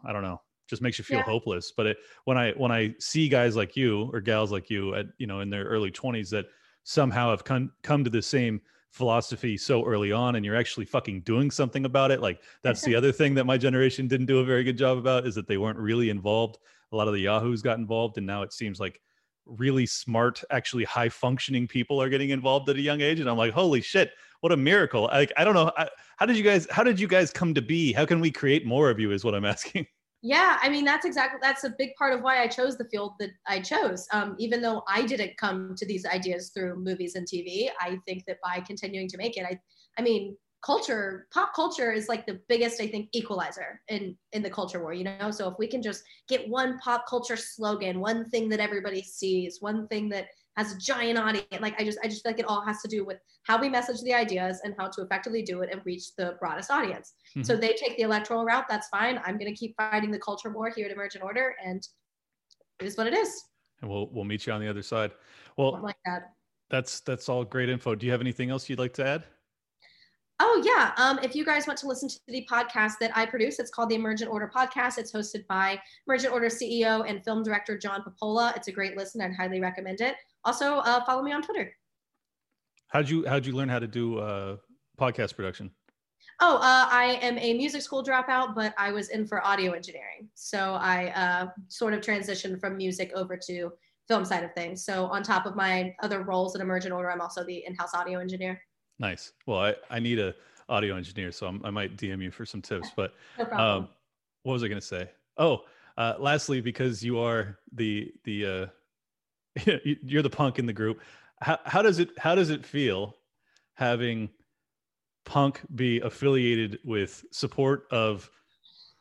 Speaker 1: I don't know just makes you feel yeah. hopeless. But it, when I when I see guys like you or gals like you at you know in their early twenties that somehow have come come to the same philosophy so early on and you're actually fucking doing something about it like that's the [laughs] other thing that my generation didn't do a very good job about is that they weren't really involved. A lot of the yahoos got involved and now it seems like really smart actually high functioning people are getting involved at a young age and i'm like holy shit what a miracle. Like i don't know I, how did you guys how did you guys come to be? How can we create more of you is what i'm [laughs] asking
Speaker 2: yeah, I mean that's exactly that's a big part of why I chose the field that I chose. Um, even though I didn't come to these ideas through movies and TV, I think that by continuing to make it, I, I mean, culture, pop culture is like the biggest, I think, equalizer in in the culture war. You know, so if we can just get one pop culture slogan, one thing that everybody sees, one thing that has a giant audience. Like I just I just feel like it all has to do with how we message the ideas and how to effectively do it and reach the broadest audience. Mm-hmm. So they take the electoral route, that's fine. I'm gonna keep fighting the culture war here at Emergent Order and it is what it is.
Speaker 1: And we'll we'll meet you on the other side. Well
Speaker 2: like that.
Speaker 1: That's that's all great info. Do you have anything else you'd like to add?
Speaker 2: Oh yeah. Um, if you guys want to listen to the podcast that I produce, it's called the Emergent Order Podcast. It's hosted by Emergent Order CEO and film director John Papola. It's a great listen. I'd highly recommend it. Also, uh, follow me on Twitter.
Speaker 1: How'd you How'd you learn how to do uh, podcast production?
Speaker 2: Oh, uh, I am a music school dropout, but I was in for audio engineering, so I uh, sort of transitioned from music over to film side of things. So on top of my other roles at Emergent Order, I'm also the in-house audio engineer.
Speaker 1: Nice. Well, I, I need a audio engineer, so I'm, i might DM you for some tips. But [laughs]
Speaker 2: no um,
Speaker 1: what was I going to say? Oh, uh, lastly, because you are the the uh, [laughs] you're the punk in the group. How, how does it how does it feel having punk be affiliated with support of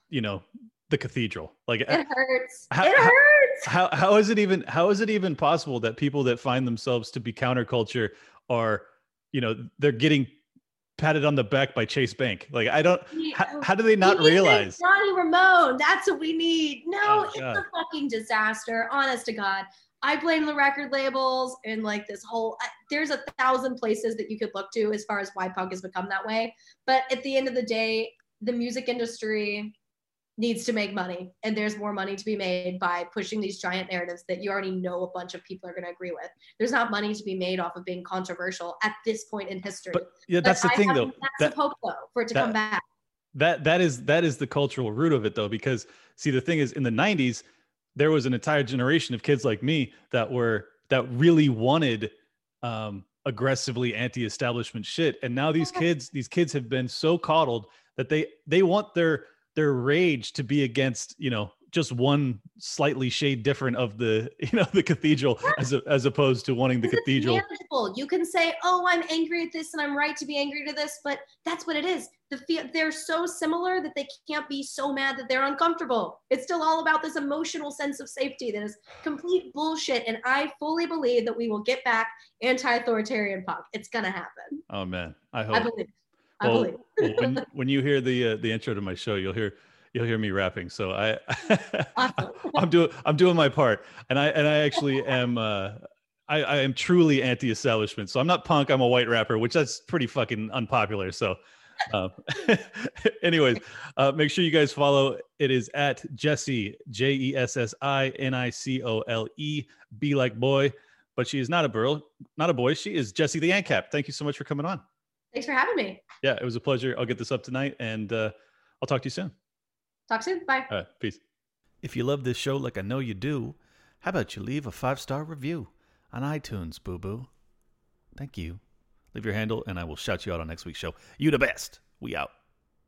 Speaker 1: you know the cathedral like
Speaker 2: it hurts
Speaker 1: how,
Speaker 2: it hurts
Speaker 1: how, how, how is it even how is it even possible that people that find themselves to be counterculture are you know they're getting patted on the back by Chase Bank. Like I don't. How, how do they not realize?
Speaker 2: Ronnie Ramone. That's what we need. No, oh, it's a fucking disaster. Honest to God. I blame the record labels and like this whole. There's a thousand places that you could look to as far as why punk has become that way. But at the end of the day, the music industry needs to make money, and there's more money to be made by pushing these giant narratives that you already know a bunch of people are going to agree with. There's not money to be made off of being controversial at this point in history.
Speaker 1: But yeah, that's the I thing, though.
Speaker 2: That's hope, though, for it to
Speaker 1: that,
Speaker 2: come back.
Speaker 1: That that is that is the cultural root of it, though, because see, the thing is, in the '90s there was an entire generation of kids like me that were that really wanted um, aggressively anti-establishment shit and now these [laughs] kids these kids have been so coddled that they they want their their rage to be against you know just one slightly shade different of the [laughs] you know the cathedral as a, as opposed to wanting the cathedral.
Speaker 2: manageable. you can say oh i'm angry at this and i'm right to be angry to this but that's what it is. The they're so similar that they can't be so mad that they're uncomfortable. It's still all about this emotional sense of safety that is complete bullshit and i fully believe that we will get back anti-authoritarian punk. It's gonna happen.
Speaker 1: Oh man. I hope.
Speaker 2: i believe well,
Speaker 1: well, [laughs] when, when you hear the uh, the intro to my show, you'll hear you'll hear me rapping. So I, [laughs] I'm doing, I'm doing my part, and I, and I actually am, uh, I, I am truly anti-establishment. So I'm not punk. I'm a white rapper, which that's pretty fucking unpopular. So, um, [laughs] anyways, uh, make sure you guys follow. It is at Jessi J E S S I N I C O L E. Be like boy, but she is not a girl, not a boy. She is Jessi the ANCAP. Thank you so much for coming on.
Speaker 2: Thanks for having me.
Speaker 1: Yeah, it was a pleasure. I'll get this up tonight, and uh, I'll talk to you soon.
Speaker 2: Talk soon. Bye.
Speaker 1: All right. Peace. If you love this show like I know you do, how about you leave a five star review on iTunes, boo boo? Thank you. Leave your handle, and I will shout you out on next week's show. You the best. We out.